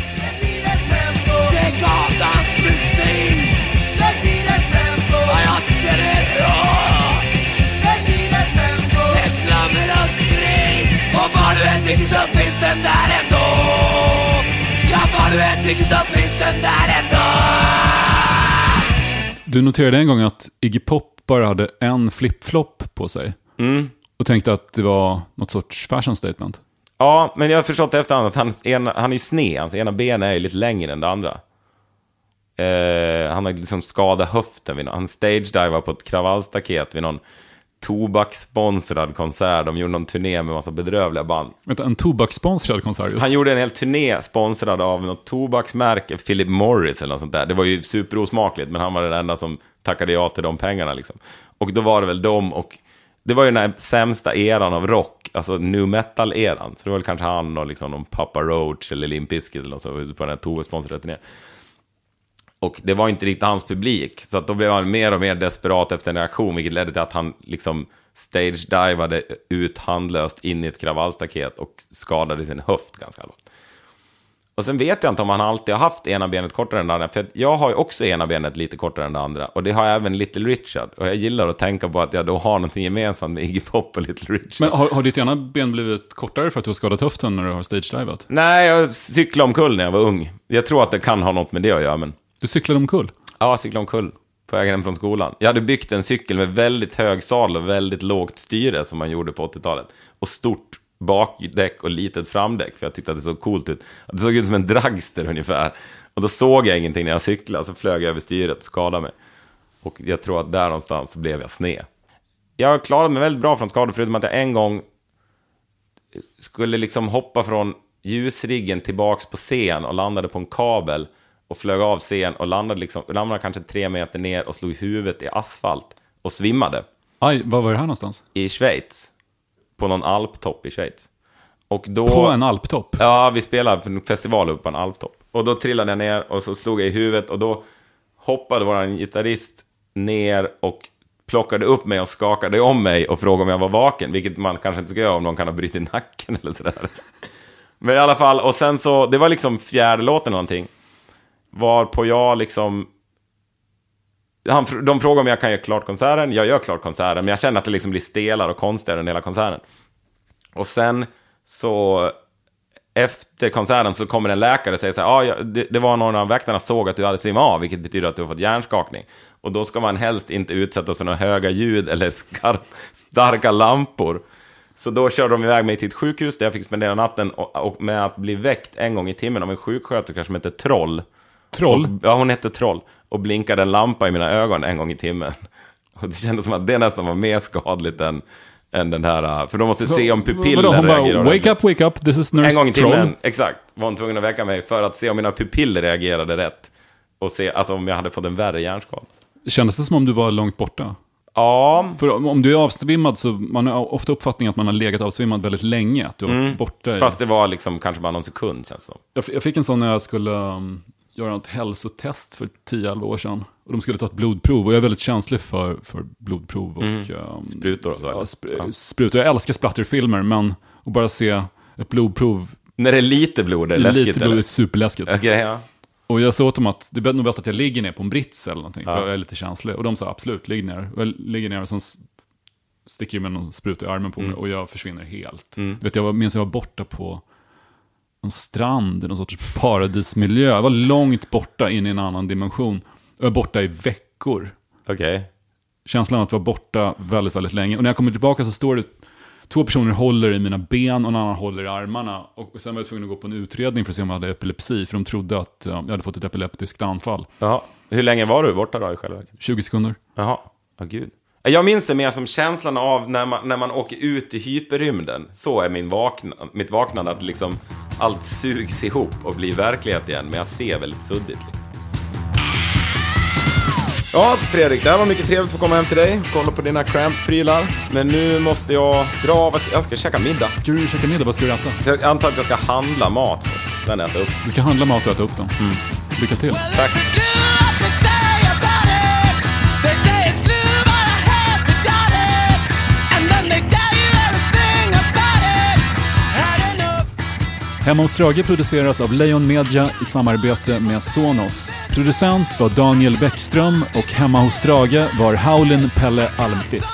Tycker så finns den där ändå Ja, vad du än tycker så finns den där ändå Du noterade en gång att Iggy Pop bara hade en flip-flop på sig. Mm. Och tänkte att det var något sorts fashion statement. Ja, men jag har förstått efterhand att han, ena, han är sned, hans ena ben är ju lite längre än det andra. Eh, han har liksom skadat höften, vid, han stage-divar på ett kravallstaket vid någon tobakssponsrad konsert. De gjorde någon turné med massa bedrövliga band. Vänta, en tobakssponsrad konsert just. Han gjorde en hel turné sponsrad av något tobaksmärke, Philip Morris eller något sånt där. Det var ju superosmakligt, men han var den enda som tackade ja till de pengarna liksom. Och då var det väl de och det var ju den här sämsta eran av rock, alltså new metal-eran. Så det var väl kanske han och liksom någon Papa Roach eller Limp Bizkit eller något sånt på den här tobakssponsrade turnén. Och det var inte riktigt hans publik, så då blev han mer och mer desperat efter en reaktion, vilket ledde till att han liksom stage-divade ut handlöst in i ett kravallstaket och skadade sin höft ganska allvarligt. Och sen vet jag inte om han alltid har haft ena benet kortare än det andra, för jag har ju också ena benet lite kortare än det andra, och det har även Little Richard. Och jag gillar att tänka på att jag då har någonting gemensamt med Iggy Pop och Little Richard. Men har, har ditt ena ben blivit kortare för att du har skadat höften när du har stage-divat? Nej, jag cyklade omkull när jag var ung. Jag tror att det kan ha något med det att göra, men... Du cyklade omkull? Ja, jag cyklade omkull på vägen hem från skolan. Jag hade byggt en cykel med väldigt hög sadel och väldigt lågt styre som man gjorde på 80-talet. Och stort bakdäck och litet framdäck, för jag tyckte att det såg coolt ut. Det såg ut som en dragster ungefär. Och då såg jag ingenting när jag cyklade, så flög jag över styret och skadade mig. Och jag tror att där någonstans så blev jag sned. Jag klarade mig väldigt bra från skador, förutom att jag en gång skulle liksom hoppa från ljusriggen tillbaks på scen och landade på en kabel och flög av scen och landade, liksom, landade kanske tre meter ner och slog huvudet i asfalt och svimmade. Aj, var var det här någonstans? I Schweiz. På någon alptopp i Schweiz. Och då, På en alptopp? Ja, vi spelade på en festival uppe på en alptopp. Och då trillade jag ner och så slog jag i huvudet och då hoppade vår gitarrist ner och plockade upp mig och skakade om mig och frågade om jag var vaken, vilket man kanske inte ska göra om någon kan ha brutit nacken eller sådär. Men i alla fall, och sen så, det var liksom fjärde låten någonting. Varpå jag liksom... Han, de frågar om jag kan göra klart konserten, jag gör klart konserten, men jag känner att det liksom blir stelare och konstigare än hela konserten. Och sen så efter konserten så kommer en läkare och säger så här, ah, ja, det, det var någon av väktarna såg att du hade svimmat av, vilket betyder att du har fått hjärnskakning. Och då ska man helst inte utsättas för några höga ljud eller skarp, starka lampor. Så då körde de iväg mig till ett sjukhus där jag fick spendera natten och, och med att bli väckt en gång i timmen av en sjuksköterska som heter Troll. Troll? Och, ja, hon hette Troll. Och blinkade en lampa i mina ögon en gång i timmen. Och det kändes som att det nästan var mer skadligt än, än den här... För de måste se om pupillen Vadå, hon bara, reagerar wake ordentligt. up, wake up, this is nurse En gång i Troll. timmen, exakt, var hon tvungen att väcka mig för att se om mina pupiller reagerade rätt. Och se, alltså om jag hade fått en värre hjärnskada. Kändes det som om du var långt borta? Ja. För om, du är avsvimmad så man har ofta uppfattningen att man har legat avsvimmad väldigt länge. Att du har Mm. borta i... Fast det var liksom kanske bara någon sekund känns det som. Jag, jag fick en sån när jag skulle um, göra ett hälsotest för 10-11 år sedan. Och de skulle ta ett blodprov och jag är väldigt känslig för, för blodprov och Mm. um, Sprutor och så, Ja, spr- Ja. sprutor. Jag älskar splatterfilmer men att bara se ett blodprov. När det är lite blod, är det läskigt, Lite blod eller? är superläskigt. Okej, ja. Och jag sa åt dem att det är nog bäst att jag ligger ner på en brits eller någonting. Ja. För jag är lite känslig. Och de sa absolut, ligg ner. Och jag ligger ner och sen sticker de någon spruta i armen på mig Mm. och jag försvinner helt. Mm. Du vet, jag var, minns jag var borta på en strand i någon sorts paradismiljö. Jag var långt borta in i en annan dimension. Jag var borta i veckor. Okej. Känslan av att vara borta väldigt, väldigt länge. Och när jag kommer tillbaka så står det två personer håller i mina ben och en annan håller i armarna. Och sen var jag tvungen att gå på en utredning för att se om jag hade epilepsi. För de trodde att eh, jag hade fått ett epileptiskt anfall. Jaha. Hur länge var du borta då i själva verket? 20 sekunder. Jaha, ja gud. Jag minns det mer som känslan av när man, när man åker ut i hyperrymden. Så är min vakna, mitt vaknande, att liksom allt sugs ihop och blir verklighet igen. Men jag ser väldigt suddigt. Liksom. Ja, Fredrik, det här var mycket trevligt att få komma hem till dig. Kolla på dina cramps-prylar. Men nu måste jag dra. vad ska- Jag ska käka middag. Ska du käka middag? Vad ska du äta? Jag antar att jag ska handla mat först. Sen äta upp. Du ska handla mat och äta upp den. Mm. Lycka till. Tack. Hemma hos Strage produceras av Lejon Media i samarbete med Sonos. Producent var Daniel Bäckström och hemma hos Strage var Howlin' Pelle Almqvist.